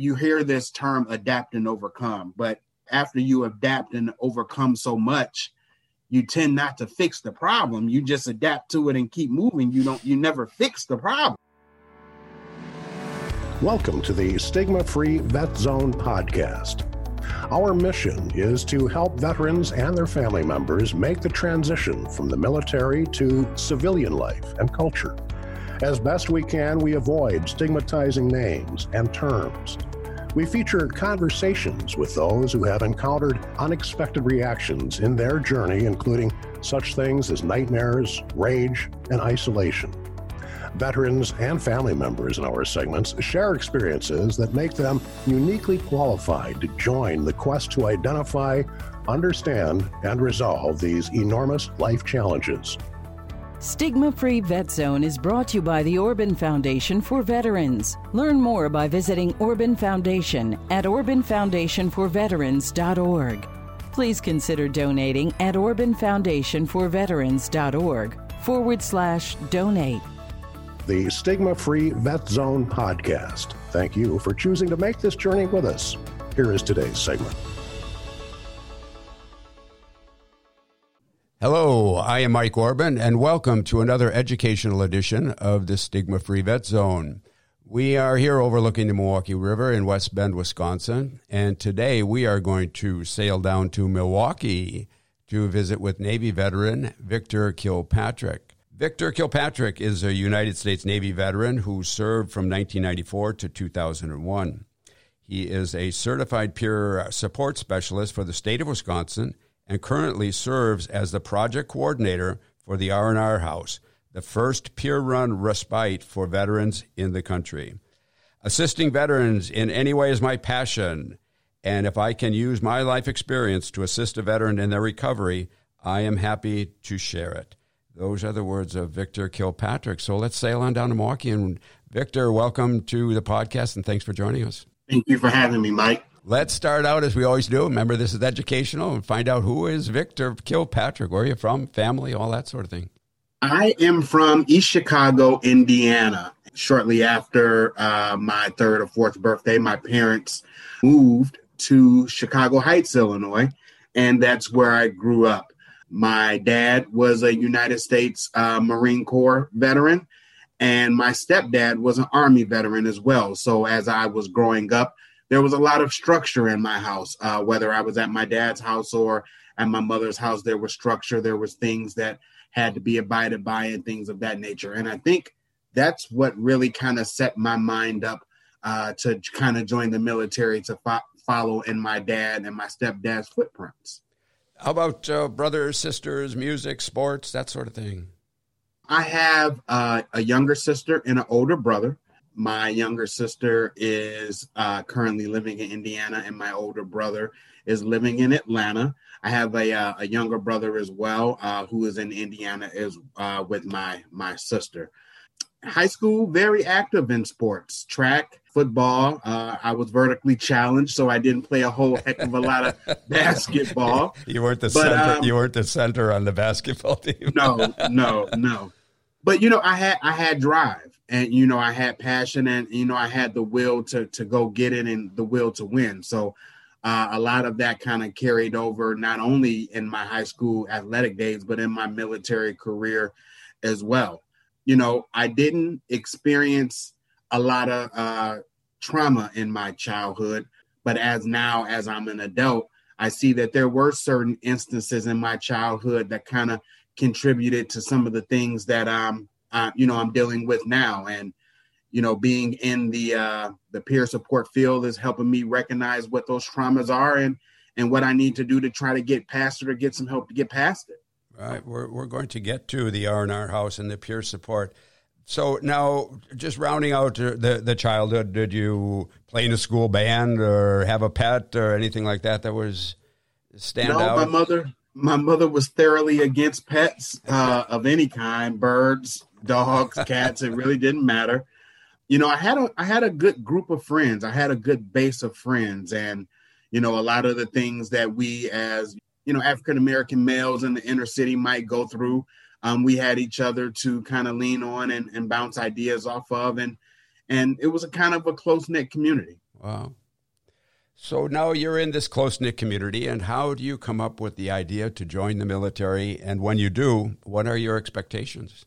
You hear this term adapt and overcome, but after you adapt and overcome so much, you tend not to fix the problem. You just adapt to it and keep moving. You don't you never fix the problem. Welcome to the Stigma Free Vet Zone podcast. Our mission is to help veterans and their family members make the transition from the military to civilian life and culture. As best we can, we avoid stigmatizing names and terms. We feature conversations with those who have encountered unexpected reactions in their journey, including such things as nightmares, rage, and isolation. Veterans and family members in our segments share experiences that make them uniquely qualified to join the quest to identify, understand, and resolve these enormous life challenges. Stigma Free Vet Zone is brought to you by the Orban Foundation for Veterans. Learn more by visiting Orban Foundation at orbanfoundationforveterans.org. Please consider donating at orbanfoundationforveterans.org forward slash donate the Stigma Free Vet Zone podcast. Thank you for choosing to make this journey with us. Here is today's segment. Hello, I am Mike Orban, and welcome to another educational edition of the Stigma Free Vet Zone. We are here overlooking the Milwaukee River in West Bend, Wisconsin, and today we are going to sail down to Milwaukee to visit with Navy veteran Victor Kilpatrick. Victor Kilpatrick is a United States Navy veteran who served from 1994 to 2001. He is a certified peer support specialist for the state of Wisconsin and currently serves as the project coordinator for the R&R House, the first peer-run respite for veterans in the country. Assisting veterans in any way is my passion, and if I can use my life experience to assist a veteran in their recovery, I am happy to share it. Those are the words of Victor Kilpatrick. So let's sail on down to Milwaukee. And Victor, welcome to the podcast and thanks for joining us. Thank you for having me, Mike. Let's start out as we always do. Remember, this is educational and find out who is Victor Kilpatrick. Where are you from? Family, all that sort of thing. I am from East Chicago, Indiana. Shortly after uh, my third or fourth birthday, my parents moved to Chicago Heights, Illinois, and that's where I grew up. My dad was a United States uh, Marine Corps veteran, and my stepdad was an Army veteran as well. So as I was growing up, there was a lot of structure in my house. Uh, whether I was at my dad's house or at my mother's house, there was structure. There was things that had to be abided by and things of that nature. And I think that's what really kind of set my mind up uh, to kind of join the military to fo- follow in my dad and my stepdad's footprints. How about uh, brothers, sisters, music, sports, that sort of thing? I have uh, a younger sister and an older brother. My younger sister is uh, currently living in Indiana, and my older brother is living in Atlanta. I have a, uh, a younger brother as well, uh, who is in Indiana, is uh, with my my sister high school, very active in sports, track, football. Uh, I was vertically challenged, so I didn't play a whole heck of a lot of basketball. You weren't the but, center. Um, you weren't the center on the basketball team. no, no, no. But you know, I had I had drive, and you know, I had passion, and you know, I had the will to to go get it, and the will to win. So. Uh, a lot of that kind of carried over not only in my high school athletic days, but in my military career as well you know, I didn't experience a lot of uh, trauma in my childhood, but as now, as I'm an adult, I see that there were certain instances in my childhood that kind of contributed to some of the things that um, uh, you know, I'm dealing with now. And you know, being in the uh, the peer support field is helping me recognize what those traumas are and and what I need to do to try to get past it or get some help to get past it. Right. We're, we're going to get to the R&R house and the peer support. So now, just rounding out the, the childhood, did you play in a school band or have a pet or anything like that that was stand no, out? my mother, my mother was thoroughly against pets uh, of any kind, birds, dogs, cats. it really didn't matter. You know, I had a I had a good group of friends. I had a good base of friends, and you know, a lot of the things that we as you know African American males in the inner city might go through. Um, we had each other to kind of lean on and, and bounce ideas off of, and and it was a kind of a close knit community. Wow. So now you're in this close knit community, and how do you come up with the idea to join the military? And when you do, what are your expectations?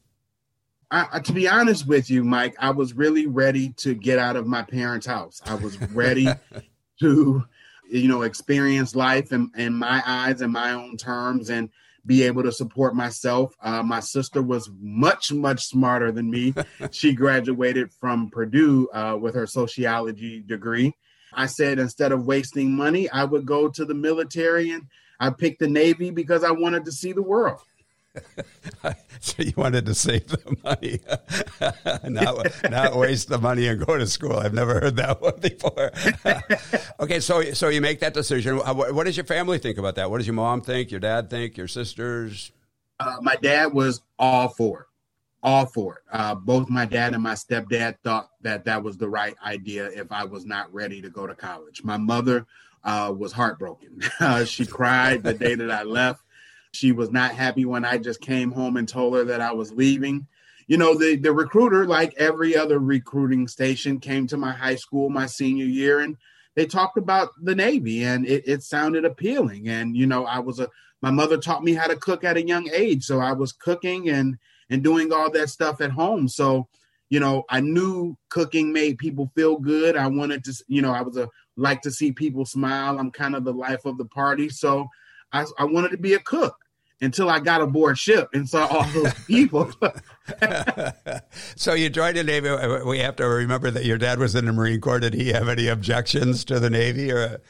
I, to be honest with you, Mike, I was really ready to get out of my parents' house. I was ready to, you know, experience life in, in my eyes and my own terms and be able to support myself. Uh, my sister was much, much smarter than me. she graduated from Purdue uh, with her sociology degree. I said instead of wasting money, I would go to the military and I picked the Navy because I wanted to see the world. so you wanted to save the money, not not waste the money and go to school. I've never heard that one before. okay, so so you make that decision. What does your family think about that? What does your mom think? Your dad think? Your sisters? Uh, my dad was all for it all for it. Uh, both my dad and my stepdad thought that that was the right idea if I was not ready to go to college. My mother uh, was heartbroken. Uh, she cried the day that I left. She was not happy when I just came home and told her that I was leaving. You know, the, the recruiter, like every other recruiting station, came to my high school my senior year and they talked about the Navy and it, it sounded appealing. And, you know, I was a, my mother taught me how to cook at a young age. So I was cooking and, and doing all that stuff at home. So, you know, I knew cooking made people feel good. I wanted to, you know, I was a like to see people smile. I'm kind of the life of the party. So I, I wanted to be a cook until I got aboard ship and saw all those people. so you joined the Navy. We have to remember that your dad was in the Marine Corps. Did he have any objections to the Navy or?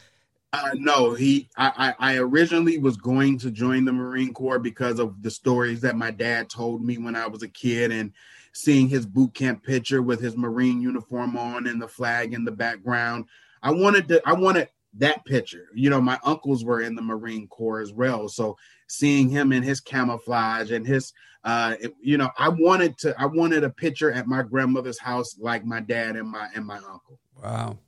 Uh, no, he. I, I, originally was going to join the Marine Corps because of the stories that my dad told me when I was a kid, and seeing his boot camp picture with his Marine uniform on and the flag in the background. I wanted to. I wanted that picture. You know, my uncles were in the Marine Corps as well, so seeing him in his camouflage and his, uh, it, you know, I wanted to. I wanted a picture at my grandmother's house like my dad and my and my uncle. Wow.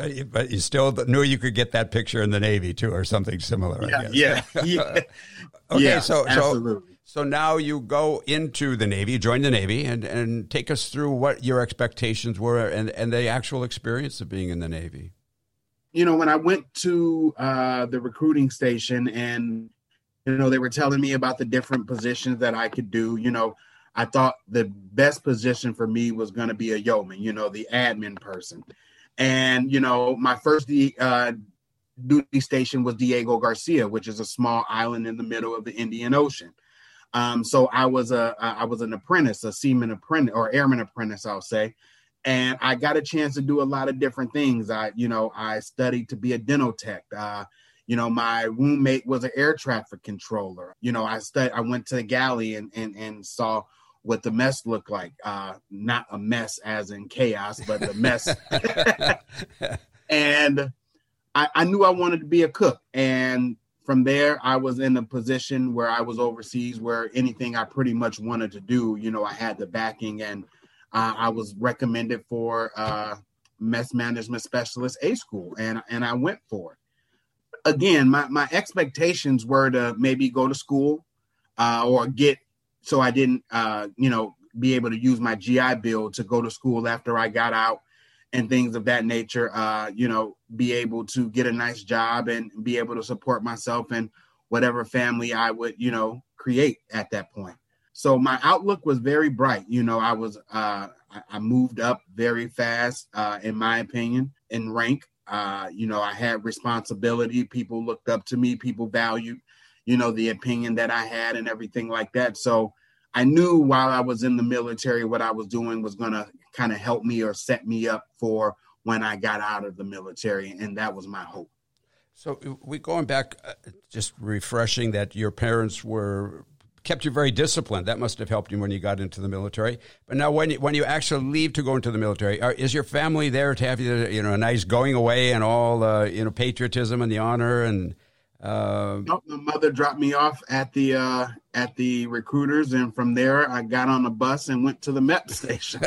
But you, but you still knew you could get that picture in the Navy too, or something similar. Yeah, yeah, yeah. okay, yeah, so absolutely. so so now you go into the Navy, join the Navy, and and take us through what your expectations were and and the actual experience of being in the Navy. You know, when I went to uh, the recruiting station, and you know they were telling me about the different positions that I could do. You know, I thought the best position for me was going to be a yeoman. You know, the admin person and, you know, my first uh, duty station was Diego Garcia, which is a small island in the middle of the Indian Ocean. Um, so I was a I was an apprentice, a seaman apprentice or airman apprentice, I'll say, and I got a chance to do a lot of different things. I, you know, I studied to be a dental tech. Uh, you know, my roommate was an air traffic controller. You know, I studied. I went to the galley and and and saw what the mess looked like. Uh, not a mess as in chaos, but the mess. and I, I knew I wanted to be a cook. And from there, I was in a position where I was overseas, where anything I pretty much wanted to do, you know, I had the backing, and uh, I was recommended for uh, mess management specialist A school, and and I went for it. Again, my my expectations were to maybe go to school uh, or get so I didn't, uh, you know, be able to use my GI Bill to go to school after I got out and things of that nature. Uh, you know, be able to get a nice job and be able to support myself and whatever family I would, you know, create at that point. So my outlook was very bright. You know, I was, uh, I moved up very fast, uh, in my opinion, in rank. Uh, you know, I had responsibility. People looked up to me. People valued you know, the opinion that I had and everything like that. So I knew while I was in the military, what I was doing was going to kind of help me or set me up for when I got out of the military. And that was my hope. So we going back, uh, just refreshing that your parents were kept you very disciplined. That must have helped you when you got into the military. But now, when you, when you actually leave to go into the military, are, is your family there to have you, you know, a nice going away and all, uh, you know, patriotism and the honor and uh, nope, my mother dropped me off at the uh, at the recruiters, and from there I got on a bus and went to the MEP station.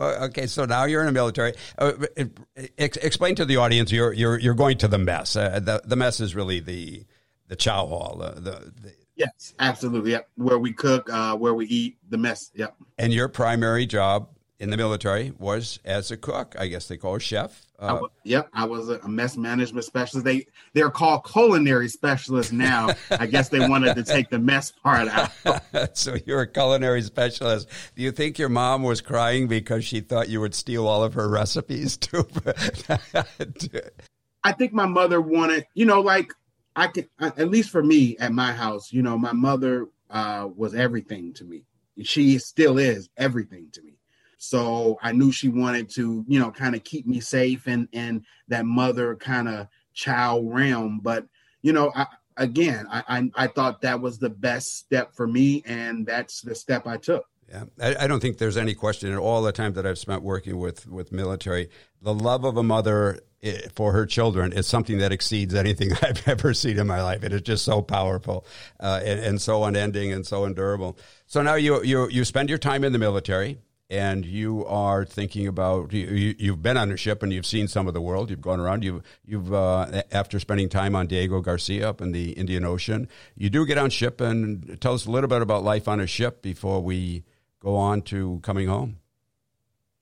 okay, so now you're in the military. Uh, ex- explain to the audience you're you're you're going to the mess. Uh, the the mess is really the the chow hall. the, the yes, absolutely. Yep, where we cook, uh, where we eat, the mess. Yep. And your primary job in the military was as a cook. I guess they call her chef. Uh, I was, yep, I was a mess management specialist. They they're called culinary specialists now. I guess they wanted to take the mess part out. so you're a culinary specialist. Do you think your mom was crying because she thought you would steal all of her recipes too? I think my mother wanted, you know, like I can at least for me at my house, you know, my mother uh, was everything to me. She still is everything to me so I knew she wanted to, you know, kind of keep me safe and and that mother kind of child realm. But you know, I, again, I, I, I thought that was the best step for me, and that's the step I took. Yeah, I, I, don't think there's any question in all the time that I've spent working with with military, the love of a mother eh, for her children is something that exceeds anything I've ever seen in my life. It is just so powerful uh, and, and, so unending and so endurable. So now you you you spend your time in the military and you are thinking about you, have been on a ship and you've seen some of the world. You've gone around. You've you've uh, after spending time on Diego Garcia up in the Indian Ocean, you do get on ship and tell us a little bit about life on a ship before we go on to coming home.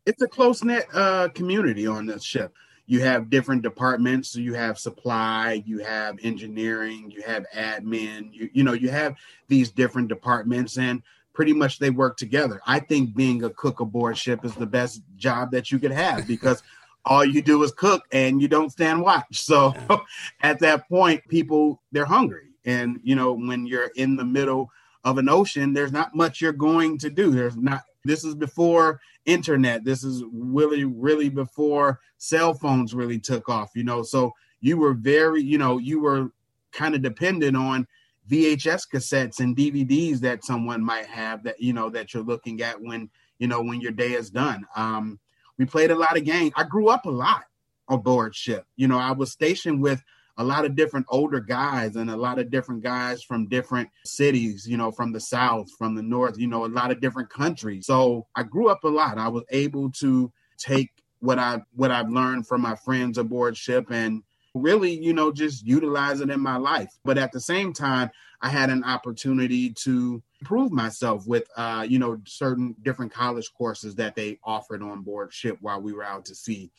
It's a close knit uh, community on the ship. You have different departments. So you have supply, you have engineering, you have admin. You you know you have these different departments and pretty much they work together. I think being a cook aboard ship is the best job that you could have because all you do is cook and you don't stand watch. So at that point, people they're hungry. And you know, when you're in the middle of an ocean, there's not much you're going to do. There's not this is before internet. This is really, really before cell phones really took off, you know. So you were very, you know, you were kind of dependent on VHS cassettes and DVDs that someone might have that you know that you're looking at when you know when your day is done. Um, we played a lot of games. I grew up a lot aboard ship. You know, I was stationed with a lot of different older guys and a lot of different guys from different cities, you know, from the south, from the north, you know, a lot of different countries. So I grew up a lot. I was able to take what I what I've learned from my friends aboard ship and really, you know, just utilize it in my life. But at the same time, I had an opportunity to prove myself with, uh, you know, certain different college courses that they offered on board ship while we were out to sea.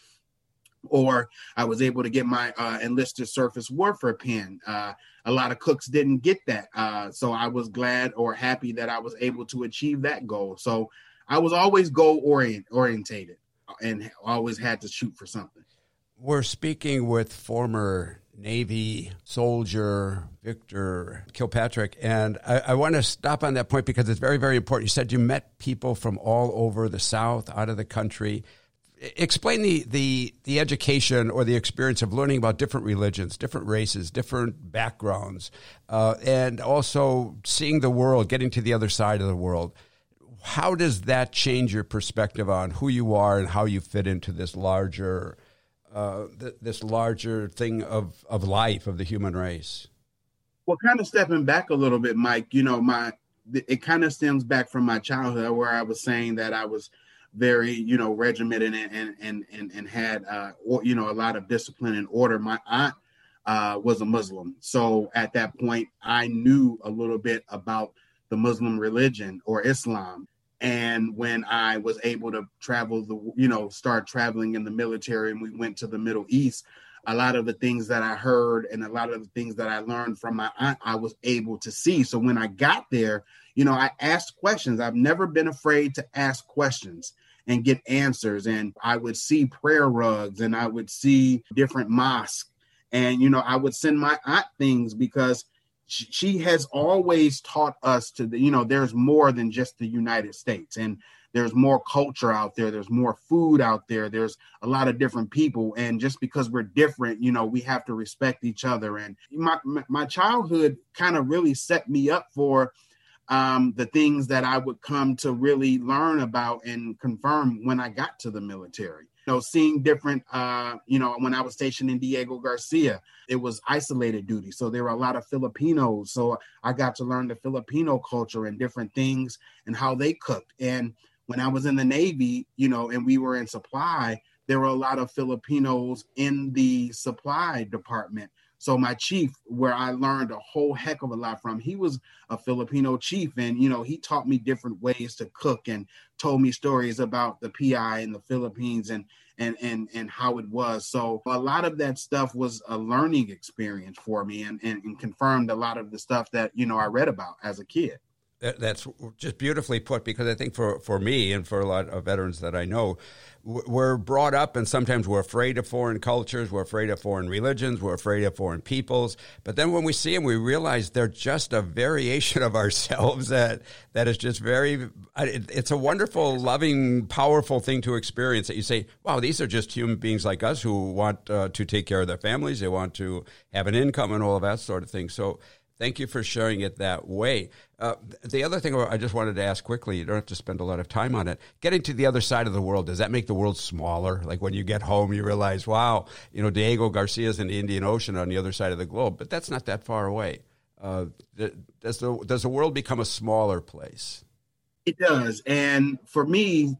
Or I was able to get my uh, enlisted surface warfare pin. Uh, a lot of cooks didn't get that. Uh, so I was glad or happy that I was able to achieve that goal. So I was always goal orient, orientated and always had to shoot for something. We're speaking with former Navy soldier Victor Kilpatrick, and I, I, want to stop on that point because it's very, very important. You said you met people from all over the South, out of the country. Explain the the the education or the experience of learning about different religions, different races, different backgrounds, uh, and also seeing the world, getting to the other side of the world. How does that change your perspective on who you are and how you fit into this larger? Uh, th- this larger thing of, of life of the human race? Well, kind of stepping back a little bit, Mike. You know, my it kind of stems back from my childhood, where I was saying that I was very, you know, regimented and and and and, and had, uh, or, you know, a lot of discipline and order. My aunt uh, was a Muslim, so at that point, I knew a little bit about the Muslim religion or Islam and when i was able to travel the you know start traveling in the military and we went to the middle east a lot of the things that i heard and a lot of the things that i learned from my aunt i was able to see. So when i got there you know i asked questions. I've never been afraid to ask questions and get answers. And i would see prayer rugs and i would see different mosques. And you know i would send my aunt things because she has always taught us to you know there's more than just the united states and there's more culture out there there's more food out there there's a lot of different people and just because we're different you know we have to respect each other and my my childhood kind of really set me up for um, the things that i would come to really learn about and confirm when i got to the military know, seeing different, uh, you know, when I was stationed in Diego Garcia, it was isolated duty. So there were a lot of Filipinos. So I got to learn the Filipino culture and different things and how they cooked. And when I was in the Navy, you know, and we were in supply, there were a lot of Filipinos in the supply department. So my chief, where I learned a whole heck of a lot from, he was a Filipino chief, and you know he taught me different ways to cook and told me stories about the PI in the Philippines and and and and how it was. So a lot of that stuff was a learning experience for me and, and, and confirmed a lot of the stuff that, you know, I read about as a kid that's just beautifully put because I think for, for me and for a lot of veterans that I know, we're brought up and sometimes we're afraid of foreign cultures, we're afraid of foreign religions, we're afraid of foreign peoples. But then when we see them, we realize they're just a variation of ourselves that, that is just very, it's a wonderful, loving, powerful thing to experience that you say, wow, these are just human beings like us who want uh, to take care of their families, they want to have an income and all of that sort of thing. So Thank you for sharing it that way. Uh, the other thing I just wanted to ask quickly, you don't have to spend a lot of time on it. Getting to the other side of the world, does that make the world smaller? Like when you get home, you realize, wow, you know, Diego Garcia is in the Indian Ocean on the other side of the globe, but that's not that far away. Uh, does, the, does the world become a smaller place? It does. And for me,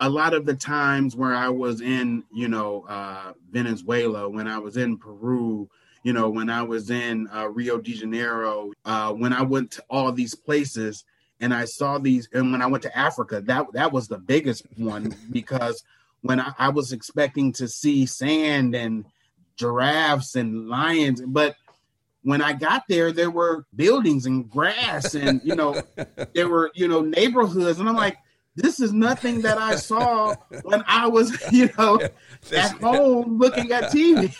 a lot of the times where I was in, you know, uh, Venezuela, when I was in Peru, you know, when I was in uh, Rio de Janeiro, uh, when I went to all these places and I saw these, and when I went to Africa, that that was the biggest one because when I, I was expecting to see sand and giraffes and lions, but when I got there, there were buildings and grass, and you know, there were you know neighborhoods, and I'm like, this is nothing that I saw when I was you know at home looking at TV.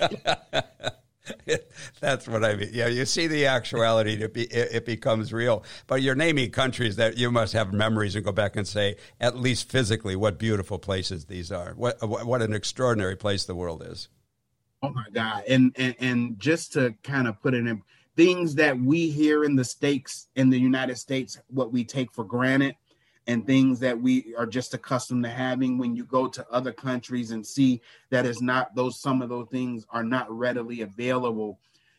That's what I mean. Yeah, you see the actuality, it, be, it, it, becomes real. But you're naming countries that you must have memories and go back and say, at least physically, what beautiful places these are. What what an extraordinary place the world is. Oh my God! And and and just to kind of put it in things that we here in the states in the United States, what we take for granted and things that we are just accustomed to having when you go to other countries and see that is not those some of those things are not readily available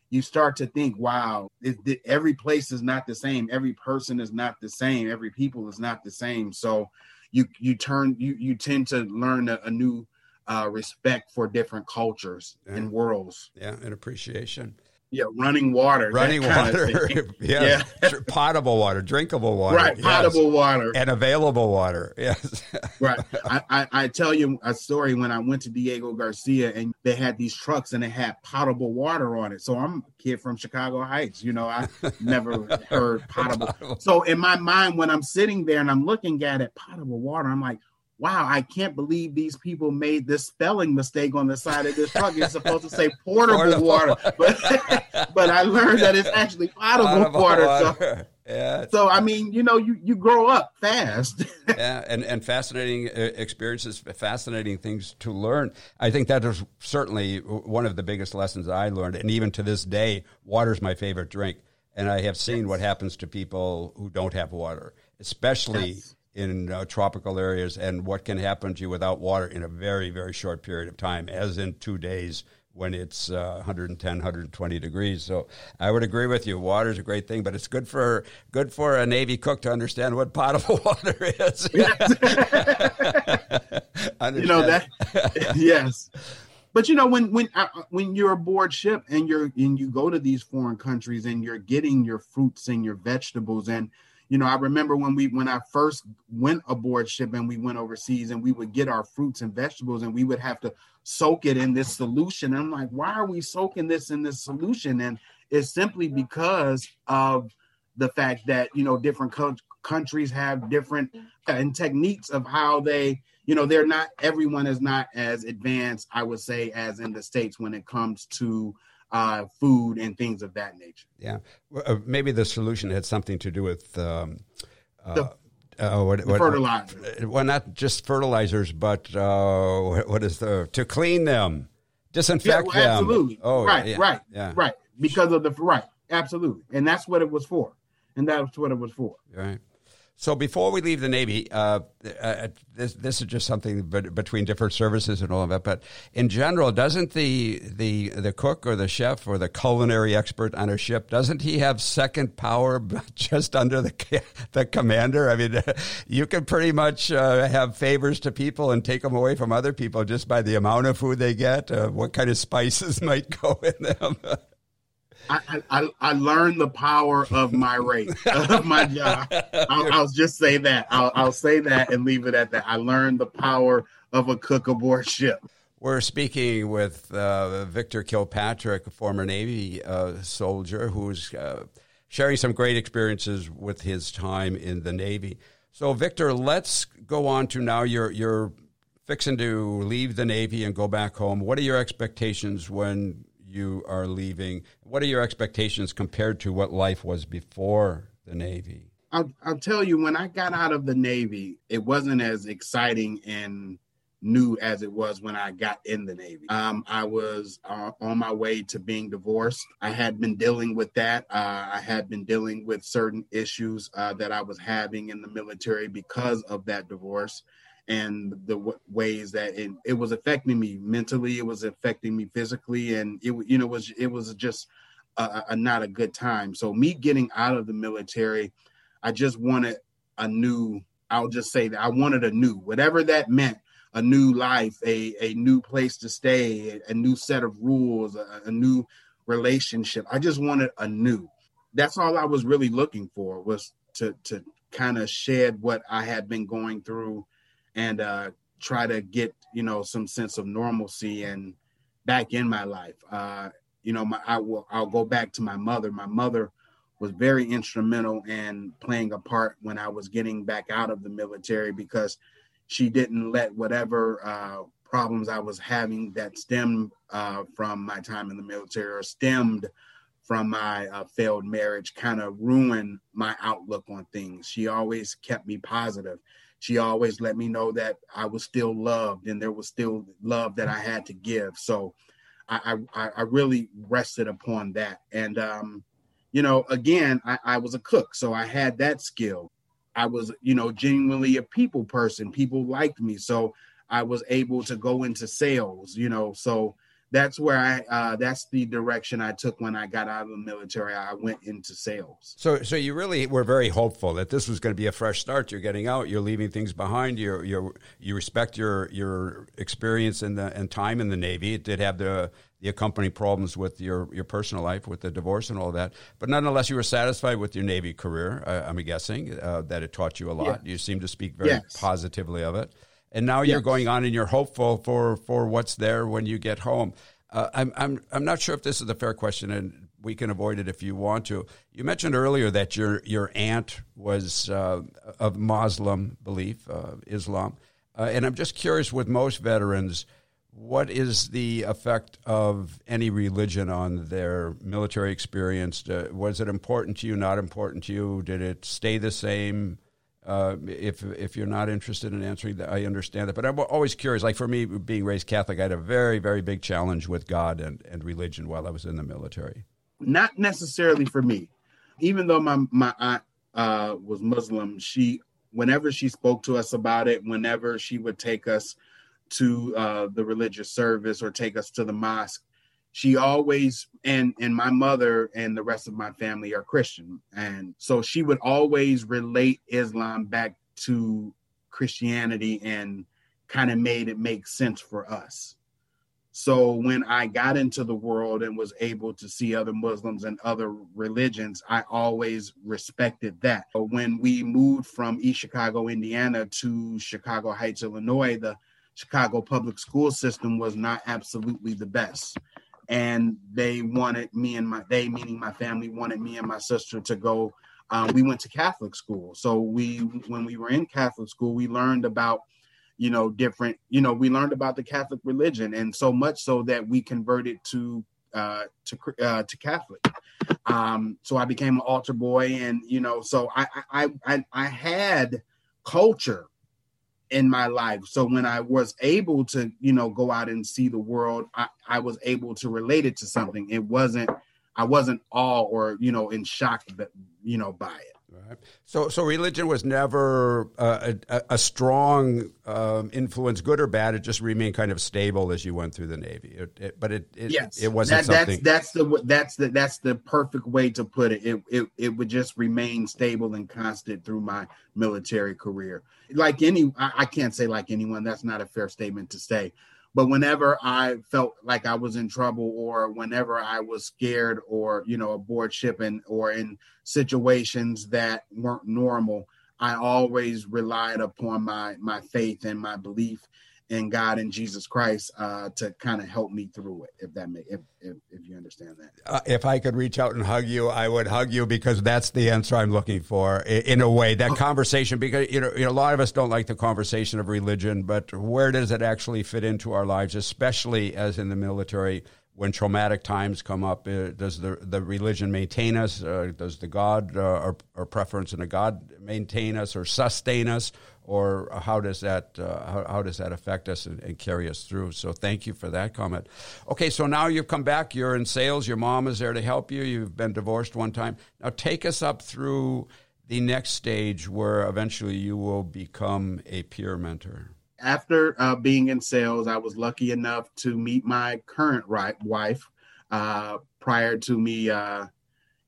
you start to think wow it, it, every place is not the same. Every person is not the same. Every people is not the same. So you you turn you you tend to learn a, a new uh, respect for different cultures yeah. and worlds. Yeah and appreciation yeah, running water. Running water. yeah. yeah. potable water, drinkable water. Right. Potable water. And available water. Yes. right. I, I, I, tell you a story when I went to Diego Garcia and they had these trucks and they had potable water on it. So I'm a kid from Chicago Heights. You know, I never heard potable. potable. So in my mind, when I'm sitting there and I'm looking at it, potable water, I'm like, wow, I can't believe these people made this spelling mistake on the side of this truck. It's supposed to say portable, portable water, but but I learned that it's actually potable, water. water. So, yeah. So I mean, you know, you you grow up fast. yeah, and and fascinating uh, experiences, fascinating things to learn. I think that is certainly one of the biggest lessons I learned, and even to this day, water is my favorite drink. And I have seen yes. what happens to people who don't have water, especially. Yes in uh, tropical areas and what can happen to you without water in a very, very short period of time, as in two days when it's uh, 110, 120 degrees. So I would agree with you. Water is a great thing, but it's good for good for a Navy cook to understand what potable water is. you know that, yes. But you know when when uh, when you're aboard ship and you're and you go to these foreign countries and you're getting your fruits and your vegetables and you know, I remember when we when I first went aboard ship and we went overseas and we would get our fruits and vegetables and we would have to soak it in this solution. And I'm like, why are we soaking this in this solution? And it's simply because of the fact that you know different co- countries have different uh, and techniques of how they you know they're not everyone is not as advanced i would say as in the states when it comes to uh, food and things of that nature. Yeah, uh, maybe the solution had something to do with. Um, uh, the, uh, what, what, fertilizer. Well, not just fertilizers, but uh, what is the to clean them, disinfect yeah, well, absolutely. them. Oh, right, yeah, right, yeah. right. Because of the right, absolutely, and that's what it was for, and that's what it was for. Right. So before we leave the Navy, uh, uh, this, this is just something between different services and all of that. But in general, doesn't the the the cook or the chef or the culinary expert on a ship doesn't he have second power just under the the commander? I mean, you can pretty much uh, have favors to people and take them away from other people just by the amount of food they get, uh, what kind of spices might go in them. I, I, I learned the power of my race, of my job. I'll, I'll, just say that. I'll, I'll say that and leave it at that. I learned the power of a cook aboard ship. We're speaking with uh, Victor Kilpatrick, a former Navy uh, soldier who's uh, sharing some great experiences with his time in the Navy. So, Victor, let's go on to now. You're you're fixing to leave the Navy and go back home. What are your expectations when you are leaving? What are your expectations compared to what life was before the Navy? I'll, I'll tell you, when I got out of the Navy, it wasn't as exciting and new as it was when I got in the Navy. Um, I was uh, on my way to being divorced. I had been dealing with that. Uh, I had been dealing with certain issues uh, that I was having in the military because of that divorce and the w- ways that it, it was affecting me mentally. It was affecting me physically, and it you know was it was just a, a not a good time. So me getting out of the military, I just wanted a new. I'll just say that I wanted a new, whatever that meant a new life, a, a new place to stay, a, new set of rules, a, a, new relationship. I just wanted a new. That's all I was really looking for was to to kind of shed what I had been going through and uh, try to get you know some sense of normalcy and back in my life. Uh, you know, my, I will I'll go back to my mother. My mother was very instrumental in playing a part when I was getting back out of the military because she didn't let whatever uh, problems I was having that stemmed uh, from my time in the military or stemmed from my uh, failed marriage kind of ruin my outlook on things. She always kept me positive. She always let me know that I was still loved and there was still love that I had to give. So I, I, I really rested upon that. And, um, you know, again, I, I was a cook, so I had that skill. I was, you know, genuinely a people person. People liked me. So I was able to go into sales, you know. So that's where I uh, that's the direction I took when I got out of the military. I went into sales. So so you really were very hopeful that this was going to be a fresh start. You're getting out. You're leaving things behind. You you you respect your your experience in the and time in the Navy. It did have the the accompanying problems with your your personal life with the divorce and all that. But nonetheless, you were satisfied with your Navy career. I'm guessing uh, that it taught you a lot. Yeah. You seem to speak very yes. positively of it and now yes. you're going on and you're hopeful for for what's there when you get home. Uh, I'm I'm I'm not sure if this is a fair question, and we can avoid it if you want to. You mentioned earlier that your your aunt was uh, of Muslim belief, uh, Islam, uh, and I'm just curious with most veterans. What is the effect of any religion on their military experience? Uh, was it important to you? Not important to you? Did it stay the same? Uh, if if you're not interested in answering that, I understand that. But I'm always curious. Like for me, being raised Catholic, I had a very very big challenge with God and, and religion while I was in the military. Not necessarily for me, even though my my aunt uh, was Muslim. She whenever she spoke to us about it, whenever she would take us to uh, the religious service or take us to the mosque, she always and and my mother and the rest of my family are christian. And so she would always relate islam back to christianity and kind of made it make sense for us. So when i got into the world and was able to see other muslims and other religions i always respected that. But when we moved from east chicago indiana to chicago heights illinois the chicago public school system was not absolutely the best and they wanted me and my they meaning my family wanted me and my sister to go um, we went to catholic school. So we when we were in catholic school we learned about you know different you know we learned about the catholic religion and so much so that we converted to uh to uh to catholic. Um so i became an altar boy and you know so i i i, I had culture in my life. So when I was able to, you know, go out and see the world, I, I was able to relate it to something. It wasn't, I wasn't all or, you know, in shock, that, you know, by it. Right. So, so religion was never uh, a, a, strong um, influence, good or bad. It just remained kind of stable as you went through the Navy. It, it, but it, it, yes. it wasn't that, something. That's, that's the that's the that's the perfect way to put it. It, it. it would just remain stable and constant through my military career. Like any, I, I can't say like anyone. That's not a fair statement to say. But whenever I felt like I was in trouble, or whenever I was scared, or you know, aboard ship and or in situations that weren't normal, I always relied upon my my faith and my belief in God and Jesus Christ uh, to kind of help me through it. If that may, if if, if you understand that. Uh, if I could reach out and hug you, I would hug you because that's the answer I'm looking for. In, in a way, that conversation because you know, you know a lot of us don't like the conversation of religion, but where does it actually fit into our lives, especially as in the military? When traumatic times come up, uh, does the the religion maintain us? Uh, does the God uh, or, or, preference in a God maintain us or sustain us, or how does that uh, how, how, does that affect us and, and, carry us through? So thank you for that comment. Okay, so now you've come back. You're in sales. Your mom is there to help you. You've been divorced one time. Now take us up through the next stage where eventually you will become a peer mentor after uh, being in sales, I was lucky enough to meet my current right, wife uh, prior to me uh,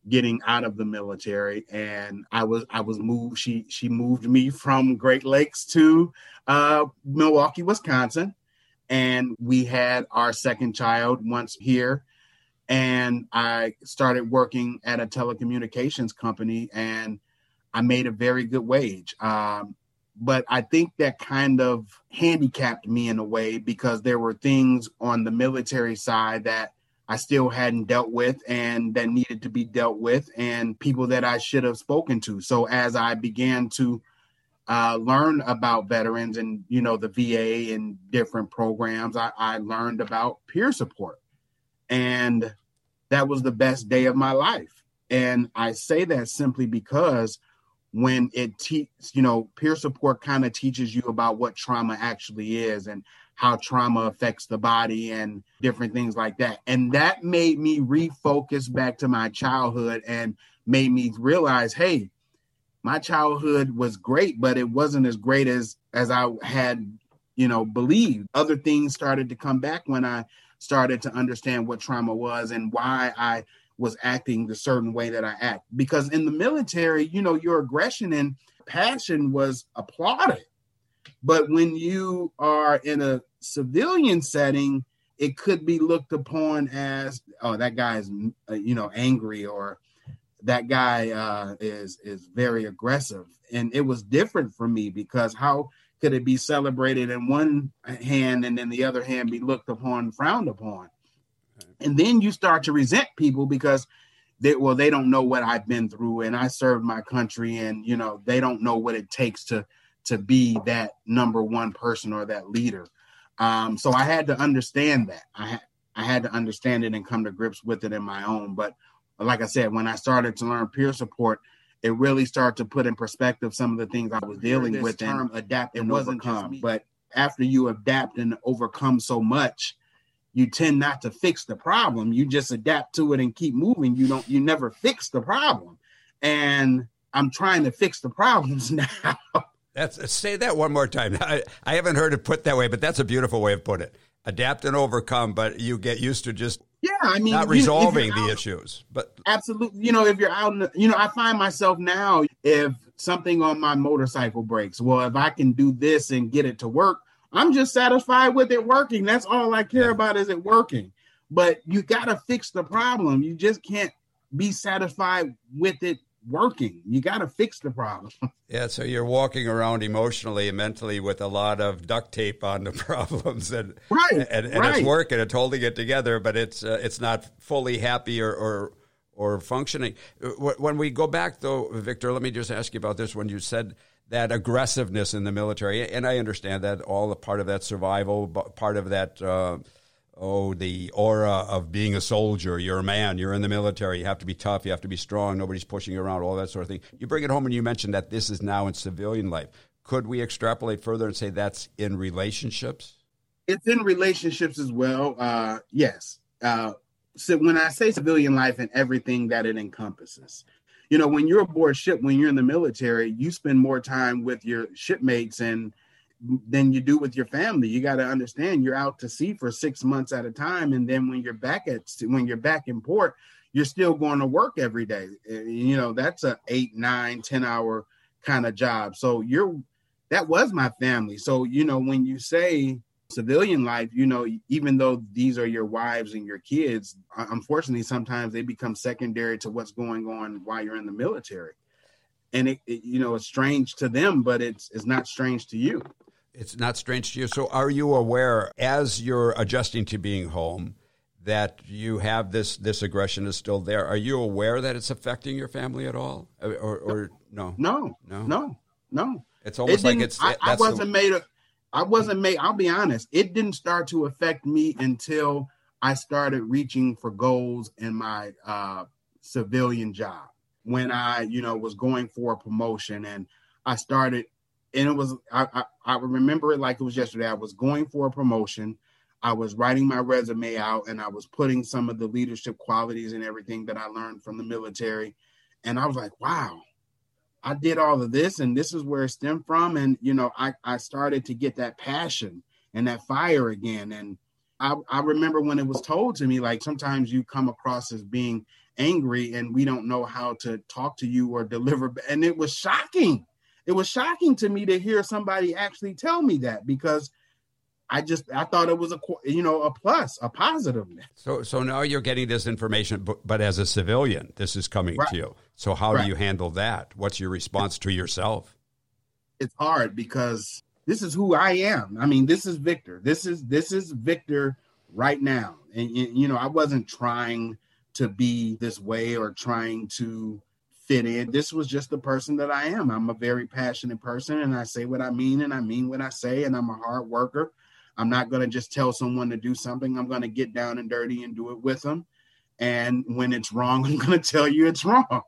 getting out of the military, and I was I was moved. She she moved me from Great Lakes to uh, Milwaukee, Wisconsin, and we had our second child once here. And I started working at a telecommunications company, and I made a very good wage. Um, but I think that kind of handicapped me in a way because there were things on the military side that I still hadn't dealt with and that needed to be dealt with, and people that I should have spoken to. So as I began to uh, learn about veterans and you know the VA and different programs, I, I learned about peer support, and that was the best day of my life. And I say that simply because when it teaches, you know peer support kind of teaches you about what trauma actually is and how trauma affects the body and different things like that. And that made me refocus back to my childhood and made me realize hey my childhood was great but it wasn't as great as as i had you know believed. Other things started to come back when i started to understand what trauma was and why i was acting the certain way that I act. Because in the military, you know, your aggression and passion was applauded. But when you are in a civilian setting, it could be looked upon as, oh, that guy is, uh, you know, angry or that guy uh, is is very aggressive. And it was different for me because how could it be celebrated in one hand and then the other hand be looked upon, frowned upon? And then you start to resent people because they well they don't know what I've been through and I served my country and you know they don't know what it takes to to be that number one person or that leader. Um, so I had to understand that. I had I had to understand it and come to grips with it in my own. But like I said, when I started to learn peer support, it really started to put in perspective some of the things I was dealing with and adapt and overcome. But after you adapt and overcome so much, you tend not to fix the problem. You just adapt to it and keep moving. You don't, you never fix the problem. And I'm trying to fix the problems now. That's say that one more time. I, I haven't heard it put that way, but that's a beautiful way of putting it. Adapt and overcome, but you get used to just yeah, I mean, not resolving the out, issues. But absolutely, you know, if you're out, in the, you know, I find myself now if something on my motorcycle breaks, well, if I can do this and get it to work, I'm just satisfied with it working. That's all I care about is it working. But you got to fix the problem. You just can't be satisfied with it working. You got to fix the problem. Yeah, so you're walking around emotionally and mentally with a lot of duct tape on the problems, and right, and, and right. it's working, it's holding it together, but it's uh, it's not fully happy or, or or functioning. Uh, when we go back, though, Victor, let me just ask you about this. When you said that aggressiveness in the military, and I understand that all a part of that survival, part of that. Uh, oh, the aura of being a soldier. You're a man. You're in the military. You have to be tough. You have to be strong. Nobody's pushing you around. All that sort of thing. You bring it home, and you mentioned that this is now in civilian life. Could we extrapolate further and say that's in relationships? It's in relationships as well. Uh, yes. Uh, so when I say civilian life and everything that it encompasses, you know, when you're aboard ship, when you're in the military, you spend more time with your shipmates and than you do with your family. You got to understand you're out to sea for six months at a time, and then when you're back at when you're back in port, you're still going to work every day. Eh, you know, that's a eight, nine, ten hour kind of job. So you're that was my family. So you know, when you say civilian life, you know, even though these are your wives and your kids, unfortunately, sometimes they become secondary to what's going on while you're in the military. And it, it you know, it's strange to them, but it's it's not strange to you. It's not strange to you. So, are you aware as you're adjusting to being home that you have this this aggression is still there? Are you aware that it's affecting your family at all, or, or no? No, no, no, no. It's almost it like it's. I, I wasn't the... made. A, I wasn't made. I'll be honest. It didn't start to affect me until I started reaching for goals in my uh, civilian job. When I, you know, was going for a promotion, and I started and it was I, I, I remember it like it was yesterday. I was going for a promotion. I was writing my resume out and I was putting some of the leadership qualities and everything that I learned from the military. And I was like, wow, I did all of this and this is where it stemmed from. And, you know, I, I started to get that passion and that fire again. And I, I remember when it was told to me, like sometimes you come across as being angry and we don't know how to talk to you or deliver. And it was shocking it was shocking to me to hear somebody actually tell me that because I just I thought it was a you know a plus a positive. So so now you're getting this information, but, but as a civilian, this is coming right. to you. So how right. do you handle that? What's your response to yourself? It's hard because this is who I am. I mean, this is Victor. This is this is Victor right now, and you know I wasn't trying to be this way or trying to fit in. This was just the person that I am. I'm a very passionate person and I say what I mean and I mean what I say and I'm a hard worker. I'm not going to just tell someone to do something. I'm going to get down and dirty and do it with them. And when it's wrong, I'm going to tell you it's wrong.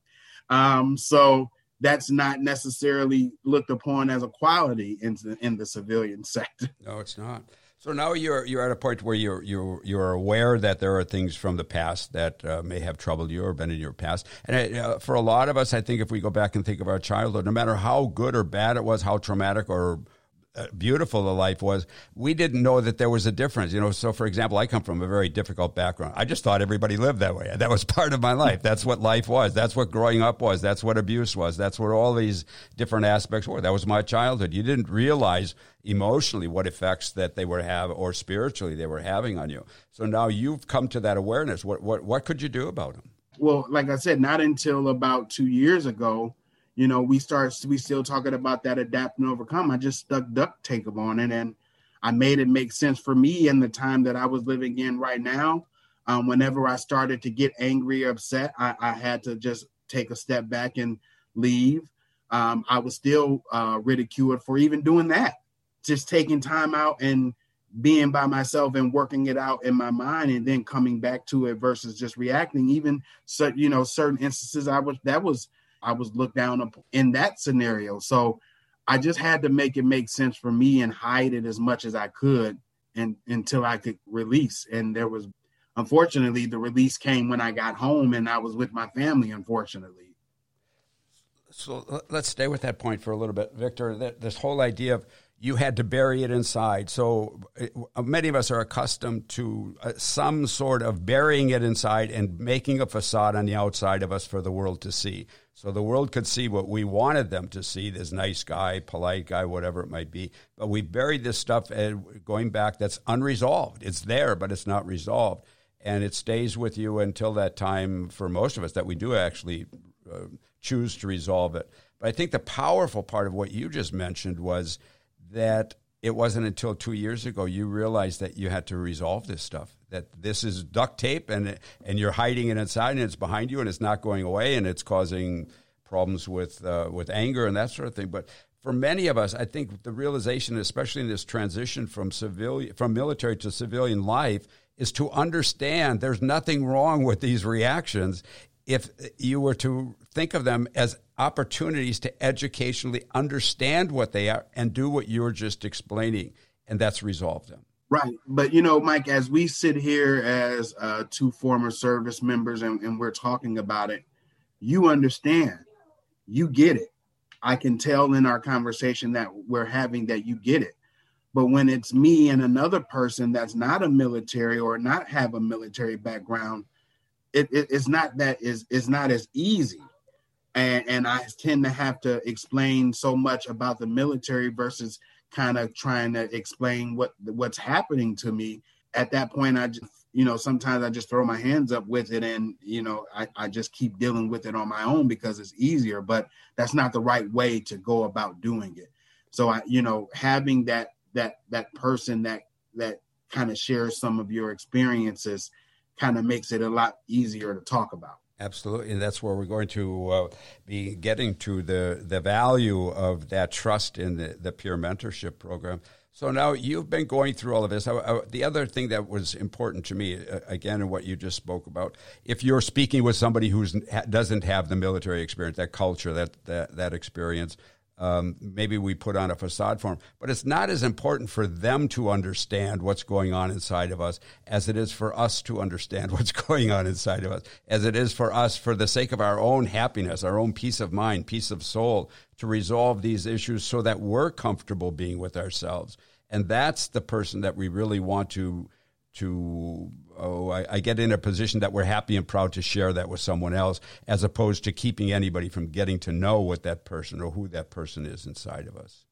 Um, so that's not necessarily looked upon as a quality in the, in the civilian sector. No, it's not. So now you're you're at a point where you're you're you're aware that there are things from the past that uh, may have troubled you or been in your past. And uh, for a lot of us, I think if we go back and think of our childhood, no matter how good or bad it was, how traumatic or Uh, beautiful the life was, we didn't know that there was a difference. You know, so for example, I come from a very difficult background. I just thought everybody lived that way. That was part of my life. That's what life was. That's what growing up was. That's what abuse was. That's what all these different aspects were. That was my childhood. You didn't realize emotionally what effects that they were have or spiritually they were having on you. So now you've come to that awareness. What what what could you do about them? Well, like I said, not until about two years ago you know, we start we still talking about that adapt and overcome. I just stuck duct tape on it and I made it make sense for me in the time that I was living in right now. Um, whenever I started to get angry or upset, I, I, had to just take a step back and leave. Um, I was still uh, ridiculed for even doing that, just taking time out and being by myself and working it out in my mind and then coming back to it versus just reacting. Even so, you know, certain instances I was that was I was looked down upon in that scenario. So I just had to make it make sense for me and hide it as much as I could and until I could release. And there was unfortunately the release came when I got home and I was with my family, unfortunately. So let's stay with that point for a little bit, Victor. This whole idea of you had to bury it inside. So uh, many of us are accustomed to uh, some sort of burying it inside and making a facade on the outside of us for the world to see. So the world could see what we wanted them to see this nice guy, polite guy, whatever it might be. But we buried this stuff going back that's unresolved. It's there, but it's not resolved. And it stays with you until that time for most of us that we do actually uh, choose to resolve it. But I think the powerful part of what you just mentioned was that it wasn't until two years ago you realized that you had to resolve this stuff. That this is duct tape and and you're hiding it inside and it's behind you and it's not going away and it's causing problems with uh, with anger and that sort of thing. But for many of us, I think the realization, especially in this transition from civilian from military to civilian life, is to understand there's nothing wrong with these reactions if you were to think of them as opportunities to educationally understand what they are and do what you were just explaining, and that's resolved them. Right. But, you know, Mike, as we sit here as uh, two former service members and, and we're talking about it, you understand, you get it. I can tell in our conversation that we're having that you get it. But when it's me and another person that's not a military or not have a military background, it, it, it's not that is it's not as easy and and I tend to have to explain so much about the military versus kind of trying to explain what what's happening to me. At that point i just you know sometimes i just throw my hands up with it and you know I, I just keep dealing with it on my own because it's easier but that's not the right way to go about doing it. So i you know having that that that person that that kind of shares some of your experiences kind of makes it a lot easier to talk about Absolutely, and that's where we're going to uh, be getting to the the value of that trust in the, the peer mentorship program. So now you've been going through all of this. I, I, the other thing that was important to me, uh, again, in what you just spoke about, if you're speaking with somebody who doesn't have the military experience, that culture, that that, that experience, um, maybe we put on a facade for them, but it's not as important for them to understand what's going on inside of us as it is for us to understand what's going on inside of us, as it is for us, for the sake of our own happiness, our own peace of mind, peace of soul, to resolve these issues so that we're comfortable being with ourselves. And that's the person that we really want to to oh I, I, get in a position that we're happy and proud to share that with someone else as opposed to keeping anybody from getting to know what that person or who that person is inside of us.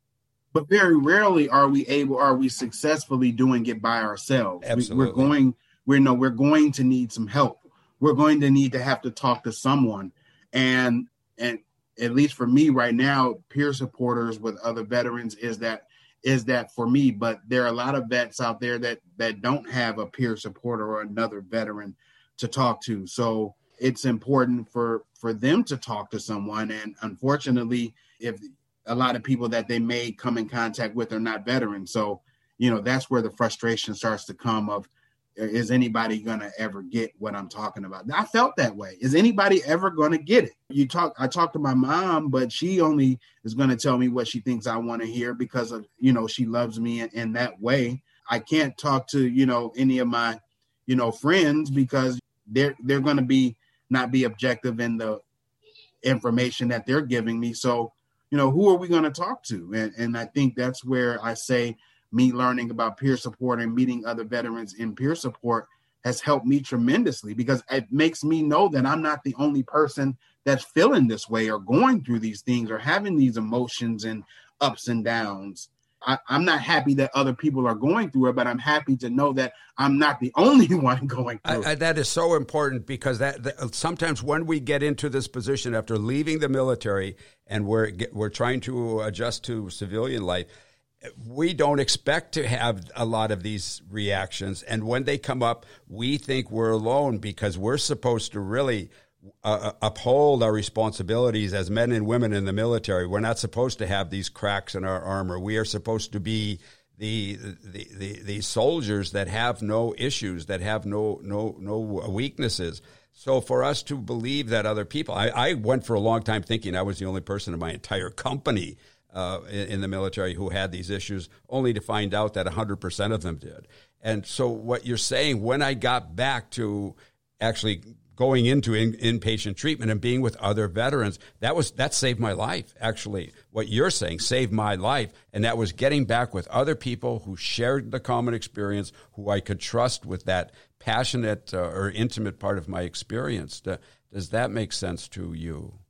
But very rarely are we able are we successfully doing it by ourselves. Absolutely. We, are going we know we're going to need some help. We're going to need to have to talk to someone. And and at least for me right now peer supporters with other veterans is that is that for me but there are a lot of vets out there that that don't have a peer supporter or another veteran to talk to. So it's important for for them to talk to someone. And unfortunately if a lot of people that they may come in contact with are not veterans. So you know that's where the frustration starts to come of is anybody gonna ever get what I'm talking about? I felt that way. Is anybody ever gonna get it? You talk. I talked to my mom, but she only is gonna tell me what she thinks I want to hear because of you know she loves me in, in that way. I can't talk to you know any of my you know friends because they're they're gonna be not be objective in the information that they're giving me. So you know who are we gonna talk to? And and I think that's where I say me learning about peer support and meeting other veterans in peer support has helped me tremendously because it makes me know that I'm not the only person that's feeling this way or going through these things or having these emotions and ups and downs. I, am not happy that other people are going through it, but I'm happy to know that I'm not the only one going through I, I, that is so important because that, that, uh, sometimes when we get into this position after leaving the military and we're we're trying to adjust to civilian life, we don't expect to have a lot of these reactions. And when they come up, we think we're alone because we're supposed to really uh, uh, uphold our responsibilities as men and women in the military. We're not supposed to have these cracks in our armor. We are supposed to be the, the, the, the soldiers that have no issues, that have no, no, no weaknesses. So for us to believe that other people, I, I went for a long time thinking I was the only person in my entire company uh, in, in, the military who had these issues, only to find out that 100% of them did. And so, what you're saying, when I got back to actually going into in, inpatient treatment and being with other veterans, that was that saved my life. Actually, what you're saying saved my life, and that was getting back with other people who shared the common experience, who I could trust with that passionate uh, or intimate part of my experience. Does that make sense to you?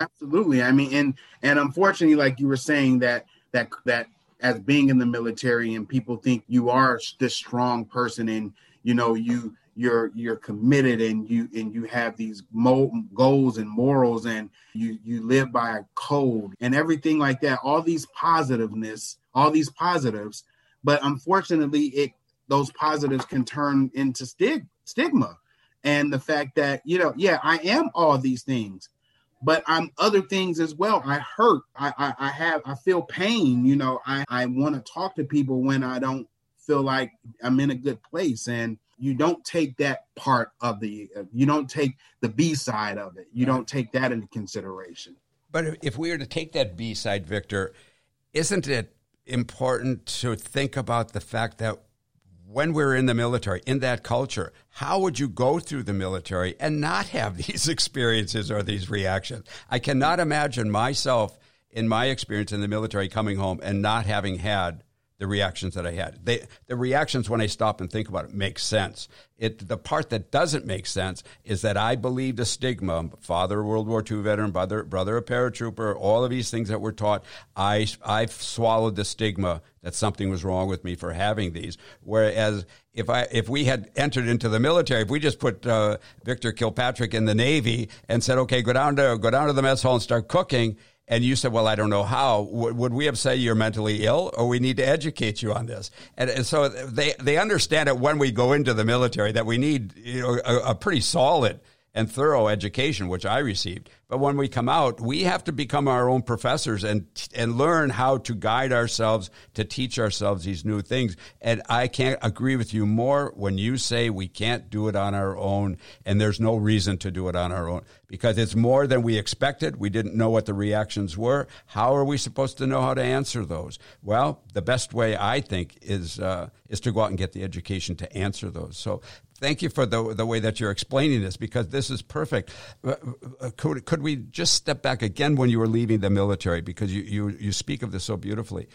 Absolutely. I mean, and and unfortunately, like you were saying, that that that as being in the military and people think you are this strong person and you know you you're you're committed and you and you have these mo- goals and morals and you you live by a code and everything like that all these positiveness all these positives but unfortunately it those positives can turn into stig- stigma and the fact that you know yeah i am all these things but I'm other things as well. I hurt. I, I, I have. I feel pain. You know. I I want to talk to people when I don't feel like I'm in a good place, and you don't take that part of the. You don't take the B side of it. You don't take that into consideration. But if we were to take that B side, Victor, isn't it important to think about the fact that when we're in the military, in that culture, how would you go through the military and not have these experiences or these reactions? I cannot imagine myself in my experience in the military coming home and not having had the reactions that I had. They, the reactions when I stop and think about it make sense. It, the part that doesn't make sense is that I believed a stigma, father World War II veteran, brother, brother a paratrooper, all of these things that were taught. I, I swallowed the stigma that something was wrong with me for having these. Whereas if I, if we had entered into the military, if we just put uh, Victor Kilpatrick in the Navy and said, okay, go down to, go down to the mess hall and start cooking, and you said, "Well, I don't know how." would we have said you're mentally ill, or we need to educate you on this? And, and, so they they understand it when we go into the military that we need you know, a, a pretty solid and thorough education, which I received. But when we come out, we have to become our own professors and and learn how to guide ourselves to teach ourselves these new things. And I can't agree with you more when you say we can't do it on our own, and there's no reason to do it on our own because it's more than we expected. We didn't know what the reactions were. How are we supposed to know how to answer those? Well, the best way I think is uh, is to go out and get the education to answer those. So thank you for the the way that you're explaining this because this is perfect. Uh, uh, could, could we just step back again when you were leaving the military because you, you you speak of this so beautifully.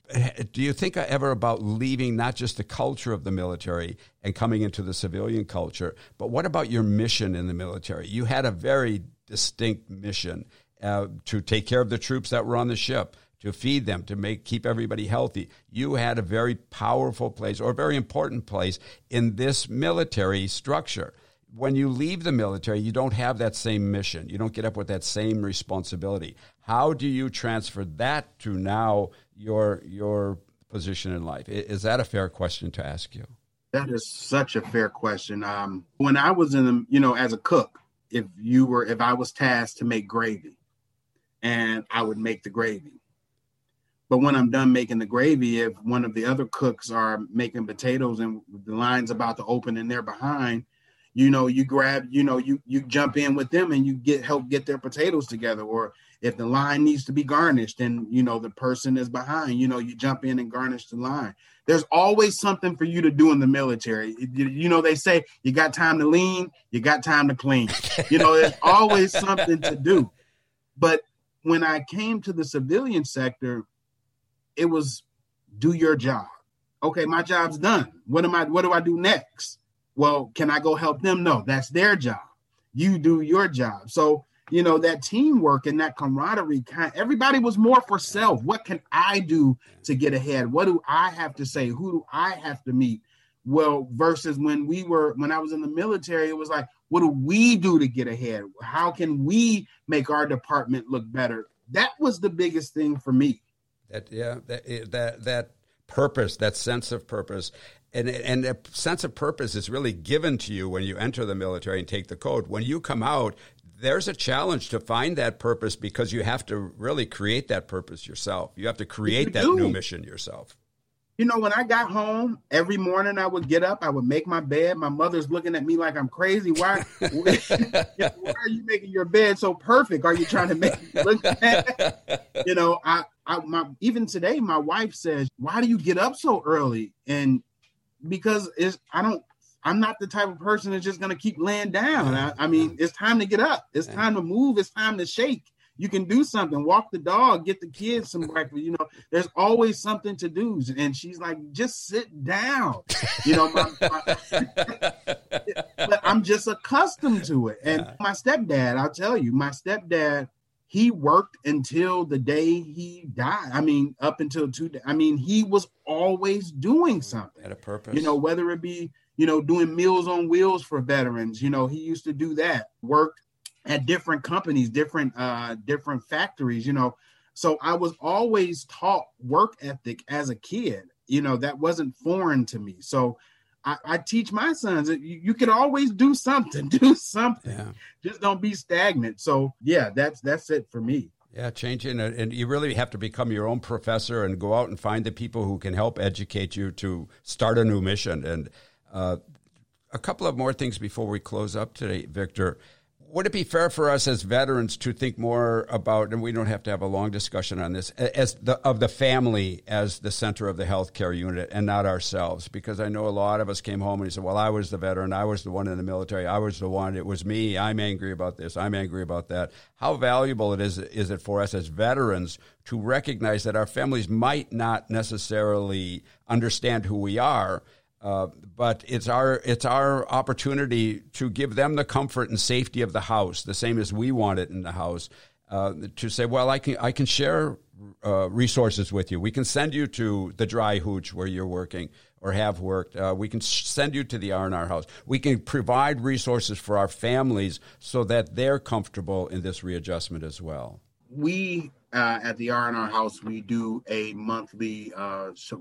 Do you think ever about leaving not just the culture of the military and coming into the civilian culture, but what about your mission in the military? You had a very distinct mission uh, to take care of the troops that were on the ship to feed them, to make keep everybody healthy. You had a very powerful place or a very important place in this military structure. When you leave the military, you don't have that same mission. You don't get up with that same responsibility. How do you transfer that to now your your position in life? Is that a fair question to ask you? That is such a fair question. Um, when I was in the, you know, as a cook, if you were, if I was tasked to make gravy, and I would make the gravy, but when I'm done making the gravy, if one of the other cooks are making potatoes and the line's about to open and they're behind, you know, you grab, you know, you you jump in with them and you get help get their potatoes together. Or if the line needs to be garnished and you know the person is behind, you know, you jump in and garnish the line. There's always something for you to do in the military. You know, they say you got time to lean, you got time to clean. You know, there's always something to do. But when I came to the civilian sector, it was do your job. Okay, my job's done. What am I what do I do next? Well, can I go help them? No, that's their job. You do your job. So, you know, that teamwork and that camaraderie kind everybody was more for self. What can I do to get ahead? What do I have to say? Who do I have to meet? Well, versus when we were when I was in the military, it was like, what do we do to get ahead? How can we make our department look better? That was the biggest thing for me. That yeah, that eh, that that purpose, that sense of purpose, and and a sense of purpose is really given to you when you enter the military and take the code. When you come out, there's a challenge to find that purpose because you have to really create that purpose yourself. You have to create that new mission yourself you know, when I got home every morning, I would get up, I would make my bed. My mother's looking at me like I'm crazy. Why, why are you making your bed so perfect? Are you trying to make it look bad? You know, I, I, my, even today, my wife says, "Why do you get up so early?" And because it's, I don't, I'm not the type of person that's just going to keep laying down. I, I mean, it's time to get up. It's time to move. It's time to shake. You can do something. Walk the dog. Get the kids some breakfast. You know there's always something to do. And she's like just sit down. You know my, my, but i'm just accustomed to it. And my stepdad i'll tell you my stepdad he worked until the day he died i mean up until two i mean he was always doing something at a purpose you know whether it be you know doing meals on wheels for veterans you know he used to do that worked at different companies, different uh, different factories, you know. So I was always taught work ethic as a kid. You know, that wasn't foreign to me. So I, I teach my sons that you, you, can always do something, do something. Yeah. Just don't be stagnant. So yeah, that's that's it for me. Yeah, changing it, and you really have to become your own professor and go out and find the people who can help educate you to start a new mission. And uh, a couple of more things before we close up today, Victor would it be fair for us as veterans to think more about, and we don't have to have a long discussion on this, as the of the family as the center of the healthcare unit and not ourselves? Because I know a lot of us came home and he said, "Well, I was the veteran, I was the one in the military, I was the one. It was me. I'm angry about this. I'm angry about that." How valuable it is is it for us as veterans to recognize that our families might not necessarily understand who we are? Uh, but it's our it's our opportunity to give them the comfort and safety of the house, the same as we want it in the house. Uh, to say, well, I can I can share uh, resources with you. We can send you to the Dry Hootch where you're working or have worked. Uh, we can send you to the R and R house. We can provide resources for our families so that they're comfortable in this readjustment as well. We uh, at the R and R house we do a monthly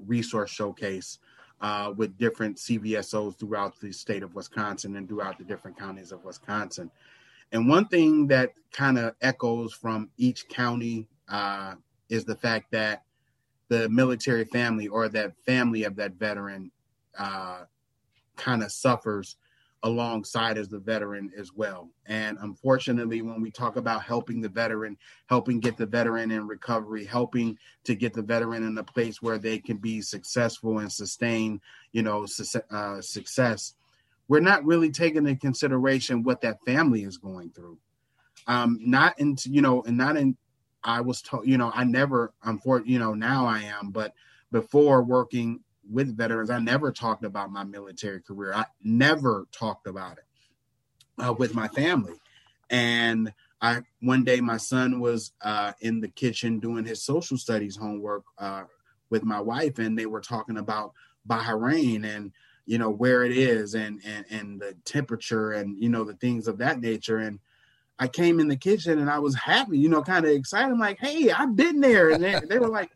resource showcase uh, with different CVSOs throughout the state of Wisconsin and throughout the different counties of Wisconsin. And one thing that kind of echoes from each county uh, is the fact that the military family or that family of that veteran uh, kind of suffers alongside as the veteran as well. And unfortunately, when we talk about helping the veteran, helping get the veteran in recovery, helping to get the veteran in a place where they can be successful and sustain, you know, su- uh, success, we're not really taking into consideration what that family is going through. Um, not into, you know, and not in, I was told, you know, I never, I'm for, you know, now I am, but before working with veterans. I never talked about my military career. I never talked about it uh, with my family. And I one day my son was uh, in the kitchen doing his social studies homework uh, with my wife, and they were talking about Bahrain and you know where it is and and and the temperature and you know the things of that nature and I came in the kitchen and I was happy, you know, kind of excited. I'm like, hey, I've been there. And they, they were like,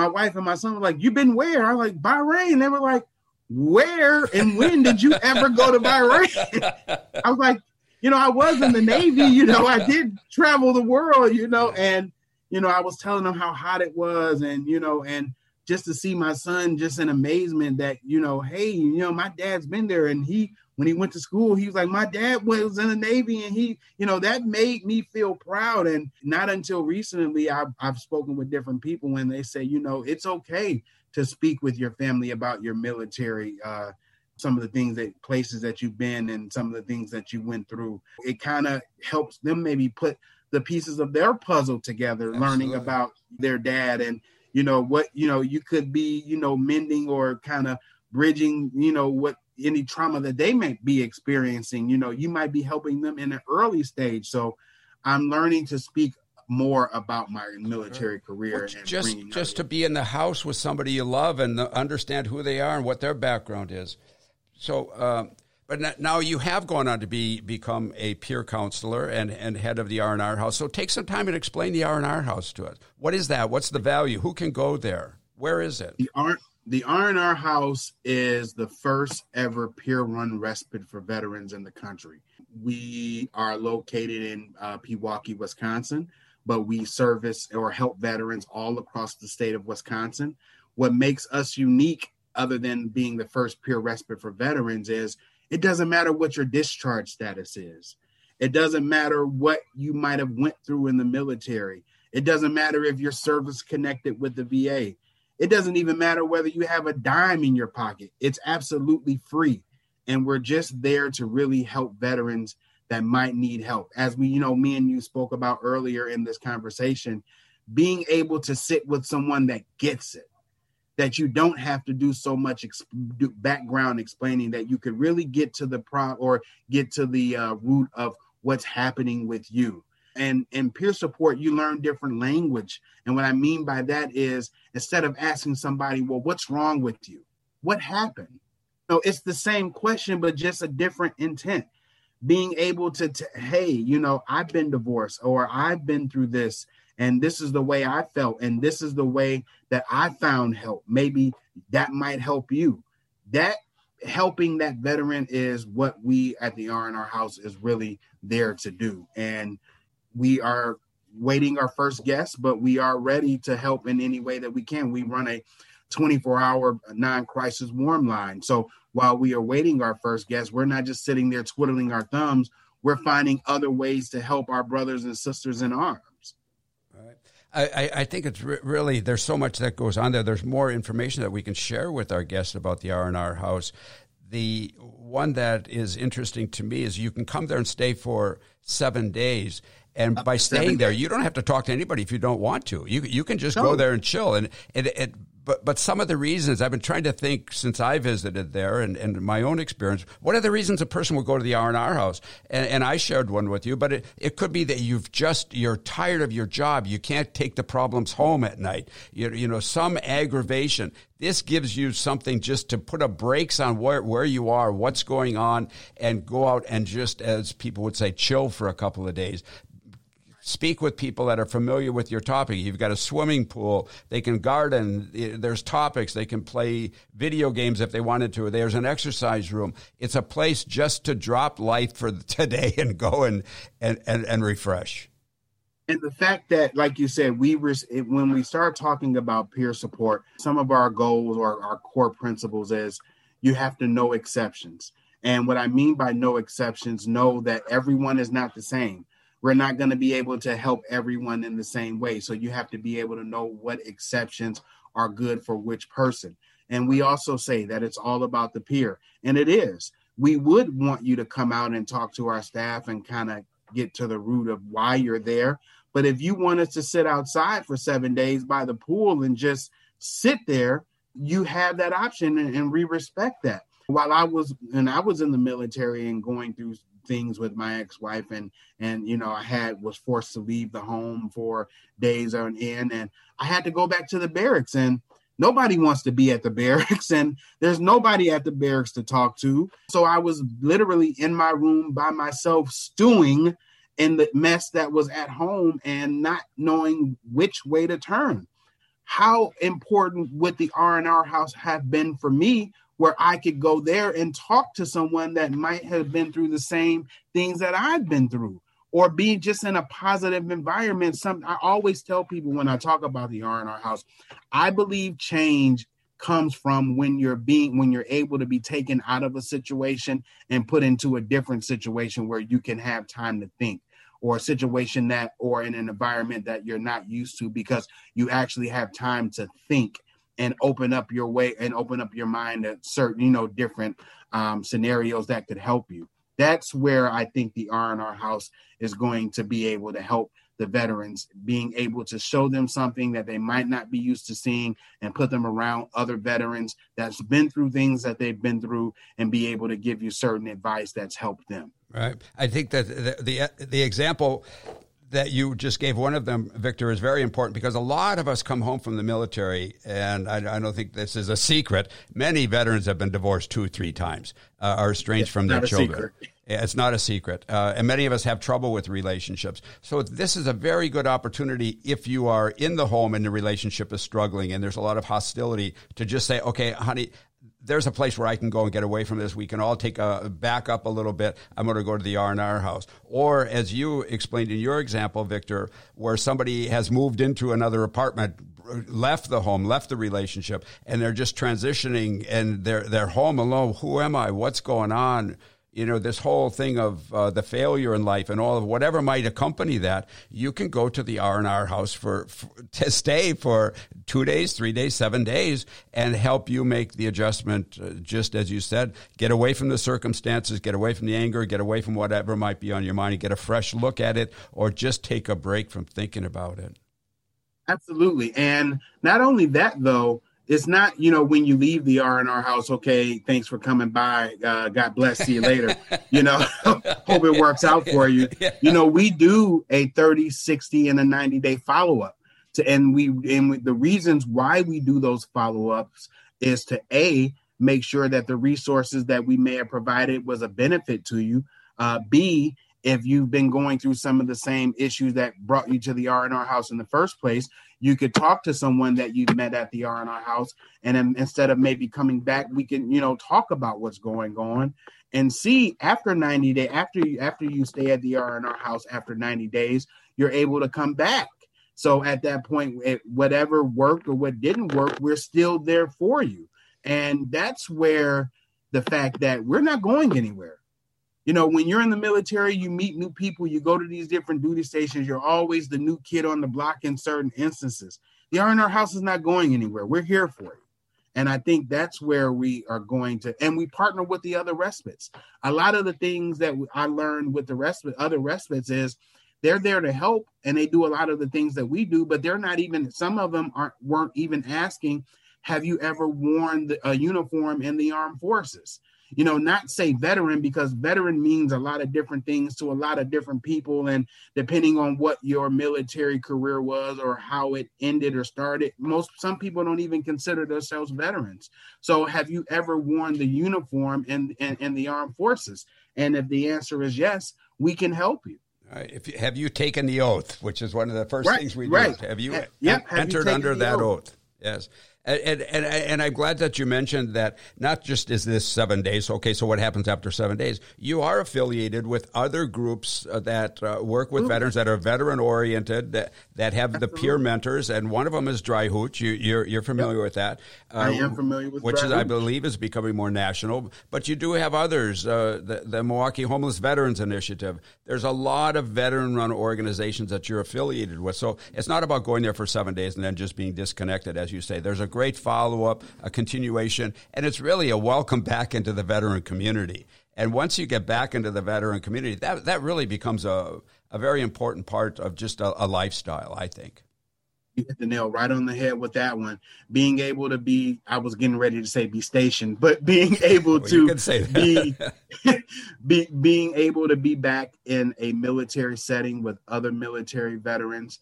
my wife and my son were like, "You've been where?" I'm like, "Bahrain." They were like, "Where and when did you ever go to Bahrain?" I was like, "You know, I was in the Navy. You know, I did travel the world. You know, and you know, I was telling them how hot it was, and you know, and just to see my son just in amazement that you know, hey, you know, my dad's been there, and he when he went to school, he was like, my dad was in the Navy, and he, you know, that made me feel proud. And not until recently, I've, I've spoken with different people and they say, you know, it's okay to speak with your family about your military, uh, some of the things that places that you've been and some of the things that you went through. It kind of helps them maybe put the pieces of their puzzle together, Absolutely. learning about their dad and you know what you know you could be you know mending or kind of bridging you know what any trauma that they may be experiencing. You know, you might be helping them in an early stage. So I'm learning to speak more about my military career and just just to be in the house with somebody you love and understand who they are and what their background is. So, uh, but now you have gone on to be become a peer counselor and, and head of the R and R house. So take some time and explain the R and R house to us. What is that? What's the value? Who can go there? Where is it? The R the R&R House is the first ever peer-run respite for veterans in the country. We are located in uh, Pewaukee, Wisconsin, but we service or help veterans all across the state of Wisconsin. What makes us unique, other than being the first peer respite for veterans, is it doesn't matter what your discharge status is. It doesn't matter what you might have went through in the military. It doesn't matter if your service connected with the VA it doesn't even matter whether you have a dime in your pocket, it's absolutely free. And we're just there to really help veterans that might need help. As we, you know, me and you spoke about earlier in this conversation, being able to sit with someone that gets it, that you don't have to do so much ex- background explaining, that you could really get to the pro or get to the uh, root of what's happening with you. And in peer support you learn different language. And what i mean by that is instead of asking somebody well what's wrong with you? What happened? No it's the same question but just a different intent. Being able to t- hey you know i've been divorced or i've been through this and this is the way i felt and this is the way that i found help maybe that might help you that helping that veteran is what we at the r&r house is really there to do and we are waiting our first guest, but we are ready to help in any way that we can. We run a 24 hour non crisis warm line. So while we are waiting our first guest, we're not just sitting there twiddling our thumbs. we're finding other ways to help our brothers and sisters in arms. I, I, think it's re- really there's so much that goes on there. There's more information that we can share with our guests about the R and R House. The one that is interesting to me is you can come there and stay for seven days, and Up by staying there, you don't have to talk to anybody if you don't want to. You you can just no. go there and chill. And it, it but but some of the reasons I've been trying to think since I visited there and, and my own experience, what are the reasons a person would go to the R and R house? And, and I shared one with you, but it, it could be that you've just you're tired of your job, you can't take the problems home at night. You, you know, some aggravation. This gives you something just to put a brakes on where, where you are, what's going on, and go out and just, as people would say, chill for a couple of days speak with people that are familiar with your topic. You've got a swimming pool. They can garden. Eh, there's topics. They can play video games if they wanted to. There's an exercise room. It's a place just to drop life for today and go and, and, and, and refresh. And the fact that, like you said, we when we start talking about peer support, some of our goals or our core principles is you have to know exceptions. And what I mean by no exceptions, know that everyone is not the same we're not going to be able to help everyone in the same way. So you have to be able to know what exceptions are good for which person. And we also say that it's all about the peer, and it is. We would want you to come out and talk to our staff and kind of get to the root of why you're there. But if you want us to sit outside for seven days by the pool and just sit there, you have that option, and, and we respect that. While I was and I was in the military and going through things with my ex-wife and and you know I had was forced to leave the home for days on end and I had to go back to the barracks and nobody wants to be at the barracks and there's nobody at the barracks to talk to. So I was literally in my room by myself stewing in the mess that was at home and not knowing which way to turn. How important would the R&R house have been for me where I could go there and talk to someone that might have been through the same things that I've been through or be just in a positive environment. Some I always tell people when I talk about the R&R house, I believe change comes from when you're being when you're able to be taken out of a situation and put into a different situation where you can have time to think or a situation that or in an environment that you're not used to because you actually have time to think and open up your way and open up your mind to certain, you know, different um, scenarios that could help you. That's where I think the R&R House is going to be able to help the veterans, being able to show them something that they might not be used to seeing and put them around other veterans that's been through things that they've been through and be able to give you certain advice that's helped them. Right. I think that the, the, the example that you just gave one of them, Victor, is very important because a lot of us come home from the military, and I, I don't think this is a secret. Many veterans have been divorced two, or three times, uh, are estranged it's from their children. It's not a secret. Uh, and many of us have trouble with relationships. So this is a very good opportunity if you are in the home and the relationship is struggling and there's a lot of hostility to just say, okay, honey, there's a place where I can go and get away from this. We can all take a back up a little bit. I'm going to go to the R and R house, or as you explained in your example, Victor, where somebody has moved into another apartment, left the home, left the relationship, and they're just transitioning, and they're they're home alone. Who am I? What's going on? You know this whole thing of uh, the failure in life and all of whatever might accompany that you can go to the r&r house for, for, to stay for two days three days seven days and help you make the adjustment uh, just as you said get away from the circumstances get away from the anger get away from whatever might be on your mind and get a fresh look at it or just take a break from thinking about it. Absolutely. And not only that though it's not you know when you leave the r&r house okay thanks for coming by uh, god bless see you later you know hope it works out for you yeah. you know we do a 30 60 and a 90 day follow-up to and we and the reasons why we do those follow-ups is to a make sure that the resources that we may have provided was a benefit to you uh, b if you've been going through some of the same issues that brought you to the R&R house in the first place, you could talk to someone that you've met at the R&R house and instead of maybe coming back, we can, you know, talk about what's going on and see after 90 days after you after you stay at the R&R house after 90 days, you're able to come back. So at that point, whatever worked or what didn't work, we're still there for you. And that's where the fact that we're not going anywhere You know, when you're in the military, you meet new people, you go to these different duty stations, you're always the new kid on the block in certain instances. The R&R house is not going anywhere. We're here for you. And I think that's where we are going to, and we partner with the other respites. A lot of the things that I learned with the respite, other respites is they're there to help and they do a lot of the things that we do, but they're not even, some of them aren't, weren't even asking, have you ever worn the, a uniform in the armed forces? You know, not say veteran because veteran means a lot of different things to a lot of different people. And depending on what your military career was or how it ended or started, most some people don't even consider themselves veterans. So have you ever worn the uniform in, in, in the armed forces? And if the answer is yes, we can help you. Right. If you, have you taken the oath, which is one of the first right, things we right. do? Have you entered have you under that oath? oath? Yes. And, and, and I'm glad that you mentioned that not just is this seven days. Okay, so what happens after seven days? You are affiliated with other groups uh, that uh, work with Ooh. veterans that are veteran oriented that, that have Absolutely. the peer mentors, and one of them is Dry Hootch. You, you're you're familiar yep. with that? Uh, I am familiar with which is. I believe is becoming more national. But you do have others. Uh, the, the Milwaukee Homeless Veterans Initiative. There's a lot of veteran-run organizations that you're affiliated with. So it's not about going there for seven days and then just being disconnected, as you say. There's a great follow up, a continuation, and it's really a welcome back into the veteran community. And once you get back into the veteran community, that, that really becomes a, a very important part of just a, a lifestyle, I think. You hit the nail right on the head with that one. Being able to be, I was getting ready to say be stationed, but being able well, to be, be, being able to be back in a military setting with other military veterans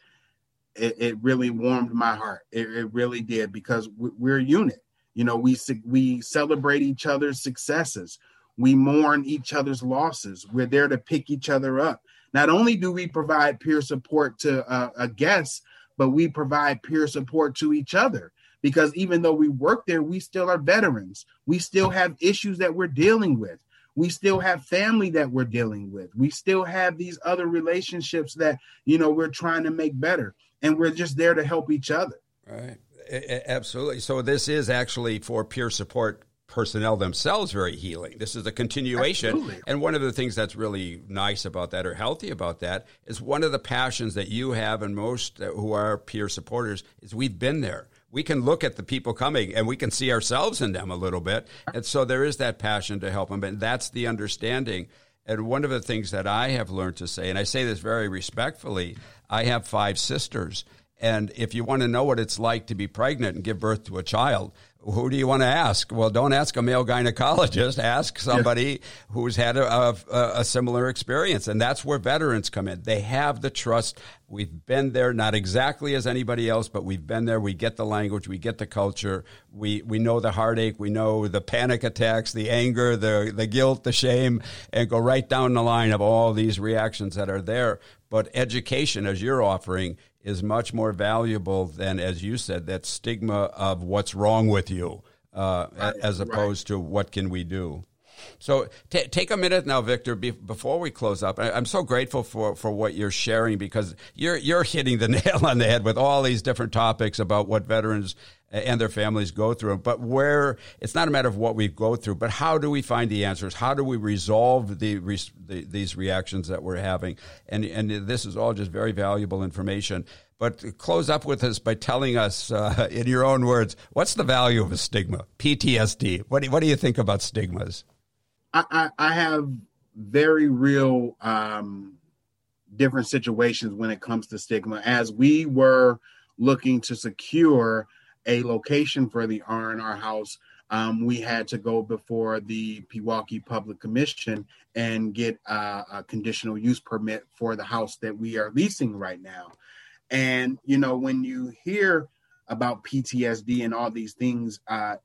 it, it really warmed my heart. It, it really did because we're a unit. You know, we we celebrate each other's successes. We mourn each other's losses. We're there to pick each other up. Not only do we provide peer support to uh, a guest, but we provide peer support to each other because even though we work there, we still are veterans. We still have issues that we're dealing with. We still have family that we're dealing with. We still have these other relationships that, you know, we're trying to make better and we're just there to help each other. Right. Absolutely. So this is actually for peer support personnel themselves very healing. This is a continuation. Absolutely. And one of the things that's really nice about that or healthy about that is one of the passions that you have and most who are peer supporters is we've been there. We can look at the people coming and we can see ourselves in them a little bit. And so there is that passion to help them. And that's the understanding. And one of the things that I have learned to say, and I say this very respectfully, I have five sisters. And if you want to know what it's like to be pregnant and give birth to a child, who do you want to ask? Well, don't ask a male gynecologist. Ask somebody yeah. who's had a, a, a, similar experience. And that's where veterans come in. They have the trust. We've been there, not exactly as anybody else, but we've been there. We get the language, we get the culture, we, we know the heartache, we know the panic attacks, the anger, the, the guilt, the shame, and go right down the line of all these reactions that are there. But education, as you're offering, is much more valuable than, as you said, that stigma of what's wrong with you, uh, right, as opposed right. to what can we do. So t- take a minute now, Victor, be- before we close up. I- am so grateful for, for what you're sharing because you're you're hitting the nail on the head with all these different topics about what veterans and their families go through. But where it's not a matter of what we go through, but how do we find the answers? How do we resolve the, the, these reactions that we're having? And and this is all just very valuable information. But close up with us by telling us, uh, in your own words, what's the value of a stigma? PTSD. What do, what do you think about stigmas? I, I, have very real um, different situations when it comes to stigma. As we were looking to secure a location for the R&R house, um, we had to go before the Pewaukee Public Commission and get a conditional use permit for the house that we are leasing right now. And you know, when you hear about PTSD and all these things, uh,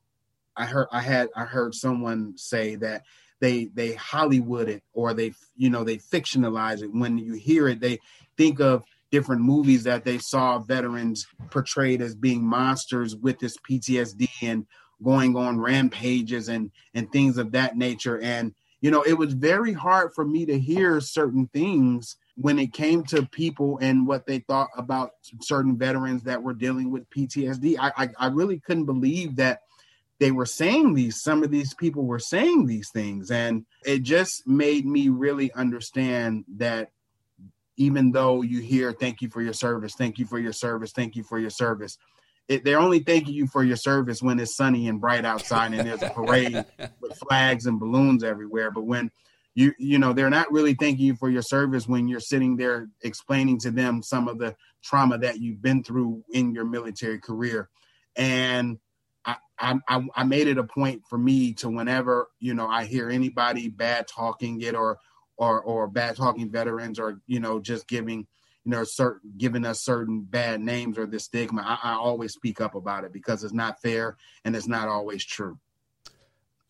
I heard I had I heard someone say that they they Hollywood it or they you know they fictionalize it. When you hear it, they think of different movies that they saw veterans portrayed as being monsters with this PTSD and going on rampages and and things of that nature and you know it was very hard for me to hear certain things when it came to people and what they thought about certain veterans that were dealing with PTSD I I, I really couldn't believe that they were saying these, some of these people were saying these things. And it just made me really understand that even though you hear, thank you for your service, thank you for your service, thank you for your service, it, they're only thanking you for your service when it's sunny and bright outside and there's a parade with flags and balloons everywhere. But when you you know they're not really thanking you for your service when you're sitting there explaining to them some of the trauma that you've been through in your military career and I, I i made it a point for me to whenever you know i hear anybody bad talking it or or or bad talking veterans or you know just giving you know certain giving us certain bad names or the stigma I, I always speak up about it because it's not fair and it's not always true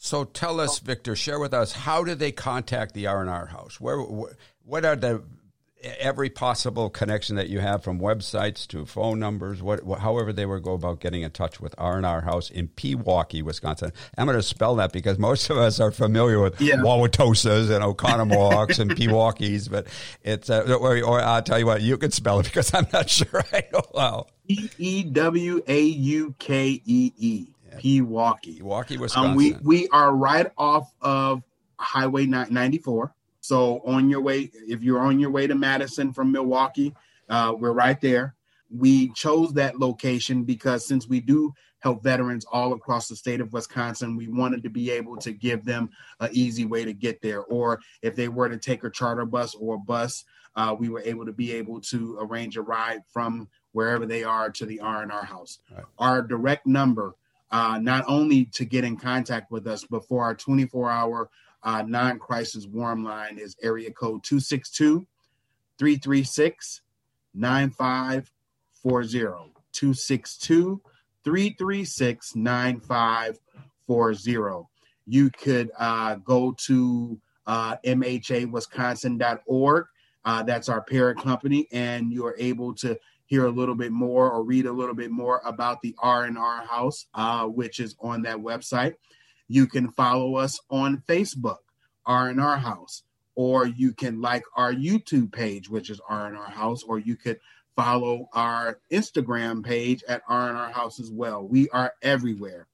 so tell us, Victor, share with us how do they contact the R and R House? Where, what are the every possible connection that you have from websites to phone numbers? What, however they would go about getting in touch with R and R House in Pewaukee, Wisconsin. I'm going to spell that because most of us are familiar with yeah. Wauwatosas and Oconomowocs and Pewaukees, but it's uh, or, or, I'll tell you what, you can spell it because I'm not sure I know how. E E W A U K E E. Pewaukee. Pewaukee, Wisconsin. Um, we we are right off of Highway 94. So on your way, if you're on your way to Madison from Milwaukee, uh, we're right there. We chose that location because since we do help veterans all across the state of Wisconsin, we wanted to be able to give them an easy way to get there. Or if they were to take a charter bus or a bus, uh, we were able to be able to arrange a ride from wherever they are to the R&R house. Right. Our direct number uh, not only to get in contact with us, but for our 24 hour uh, non crisis warm line is area code 262 336 9540. 262 336 9540. You could uh, go to uh, mhawisconsin.org. Uh, that's our parent company, and you are able to hear a little bit more or read a little bit more about the R&R House, uh, which is on that website. You can follow us on Facebook, R&R House, or you can like our YouTube page, which is R&R House, or you could follow our Instagram page at R&R House as well. We are everywhere.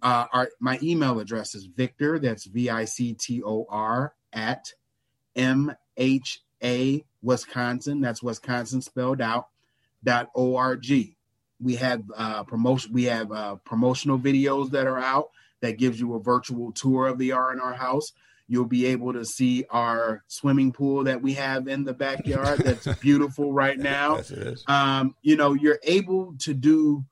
Uh, our my email address is Victor. That's V I C T O R at M H A Wisconsin. That's Wisconsin spelled out dot org. We have uh, promotion. We have uh, promotional videos that are out that gives you a virtual tour of the R and R house. You'll be able to see our swimming pool that we have in the backyard. That's beautiful right now. Yes, it is. Um, you know, you're able to do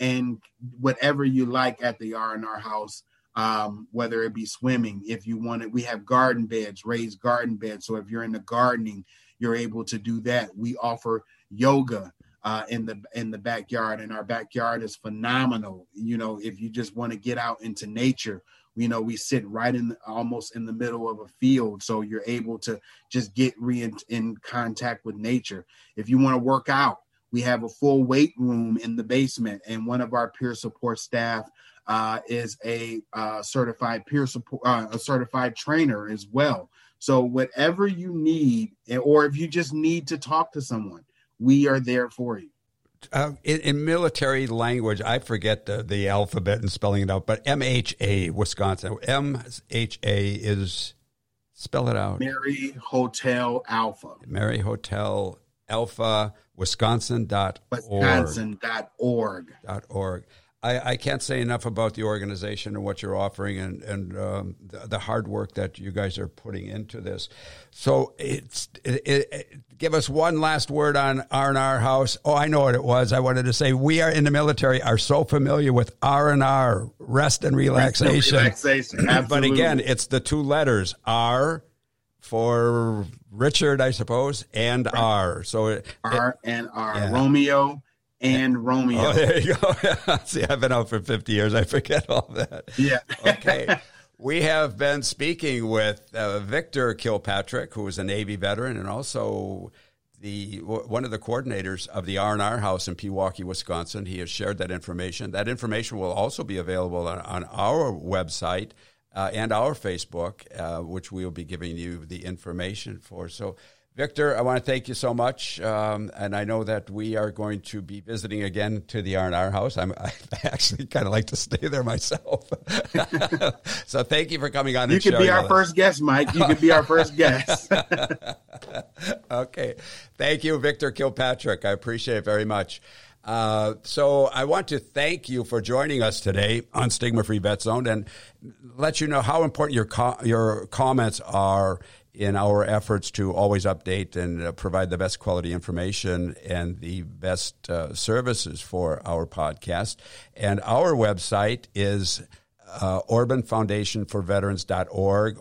and whatever you like at the R and R house. Um, whether it be swimming, if you want it, we have garden beds, raised garden beds. So if you're into gardening, you're able to do that. We offer yoga uh, in the in the backyard, and our backyard is phenomenal. You know, if you just want to get out into nature, you know, we sit right in the, almost in the middle of a field, so you're able to just get re in, in contact with nature. If you want to work out, we have a full weight room in the basement, and one of our peer support staff uh, is a uh, certified peer support, uh, a certified trainer as well. So whatever you need, or if you just need to talk to someone, we are there for you. Uh, in, in, military language, I forget the, the alphabet and spelling it out, but MHA, Wisconsin. MHA is, spell it out. Mary Hotel Alpha. Mary Hotel Alpha, Wisconsin.org. Wisconsin.org. Dot org. I, I, can't say enough about the organization and what you're offering and, and um, the, the, hard work that you guys are putting into this. So it's it, it, give us one last word on R and R House. Oh, I know what it was. I wanted to say we are in the military are so familiar with R and R, rest and relaxation. Rest and relaxation. but again, it's the two letters R for Richard, I suppose, and right. R. So it, R and R. Yeah. Romeo and Romeo. Oh, there you go. See, I've been out for 50 years. I forget all that. Yeah. okay. We have been speaking with uh, Victor Kilpatrick, who is a Navy veteran and also the one of the coordinators of the R&R House in Pewaukee, Wisconsin. He has shared that information. That information will also be available on, on our website uh, and our Facebook, uh, which we will be giving you the information for. So Victor, I want to thank you so much, um, and I know that we are going to be visiting again to the R&R house. I'm, I actually kind of like to stay there myself. so thank you for coming on. You could be our first guest, Mike. You could be our first guest. okay, thank you, Victor Kilpatrick. I appreciate it very much. Uh, so I want to thank you for joining us today on Stigma Free Vet Zone and let you know how important your co- your comments are in our efforts to always update and uh, provide the best quality information and the best uh, services for our podcast. And our website is uh, Orban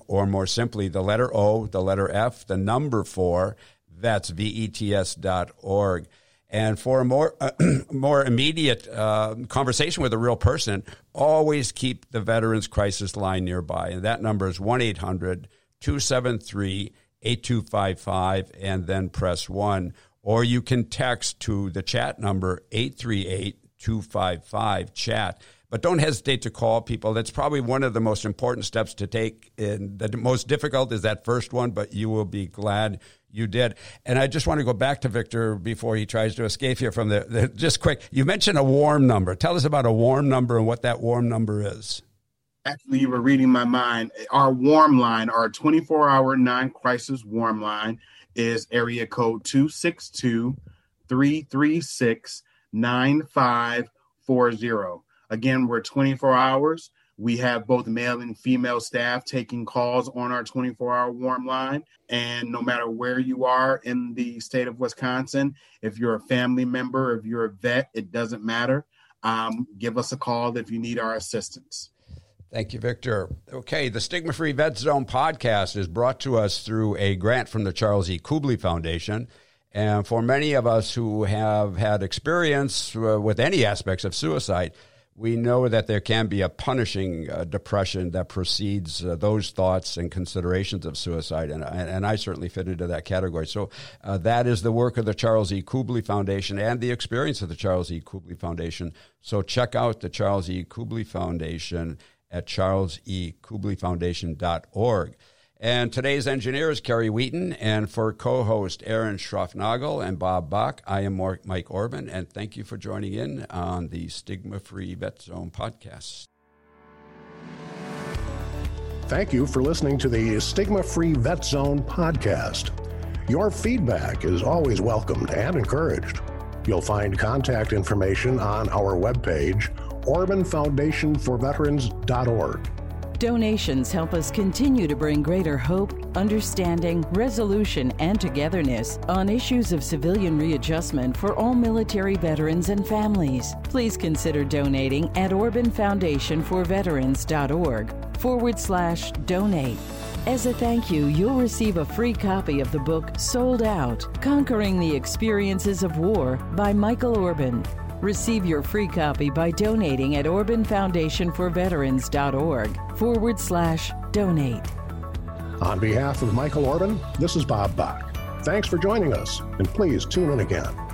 or more simply, the letter O, the letter F, the number four, that's V-E-T-S dot org. And for a more, uh, more immediate uh, conversation with a real person, always keep the Veterans Crisis Line nearby. And that number is 1 800 273 8255 and then press 1. Or you can text to the chat number 838 255 chat. But don't hesitate to call people. That's probably one of the most important steps to take. And the most difficult is that first one, but you will be glad you did. And I just want to go back to Victor before he tries to escape here from the, the just quick. You mentioned a warm number. Tell us about a warm number and what that warm number is actually you were reading my mind. Our warm line, our 24 hour non crisis warm line is area code 262 336 9540. Again, we're 24 hours. We have both male and female staff taking calls on our 24 hour warm line. And no matter where you are in the state of Wisconsin, if you're a family member, if you're a vet, it doesn't matter. Um, give us a call if you need our assistance. Thank you, Victor. Okay, the Stigma Free Vet Zone podcast is brought to us through a grant from the Charles E. Kubly Foundation. And for many of us who have had experience uh, with any aspects of suicide, we know that there can be a punishing uh, depression that precedes uh, those thoughts and considerations of suicide, and, and I certainly fit into that category. So uh, that is the work of the Charles E. Kubly Foundation and the experience of the Charles E. Kubly Foundation. So check out the Charles E. Kubly Foundation at charlesekublyfoundation.org. And today's engineer is Kerry Wheaton. And for co host Erin Schraufnagel and Bob Bach, I am Mike Orban. And thank you for joining in on the Stigma Free Vet Zone podcast. Thank you for listening to the Stigma Free Vet Zone podcast. Your feedback is always welcomed and encouraged. You'll find contact information on our webpage OrbanFoundationForVeterans.org. Donations help us continue to bring greater hope, understanding, resolution, and togetherness on issues of civilian readjustment for all military veterans and families. Please consider donating at OrbanFoundationForVeterans.org forward slash donate. As a thank you, you'll receive a free copy of the book Souled Out Conquering the Experiences of War by Michael Orban. Receive your free copy by donating at OrbanFoundationForVeterans.org forward slash donate. On behalf of Michael Orban, this is Bob Bach. Thanks for joining us, and please tune in again.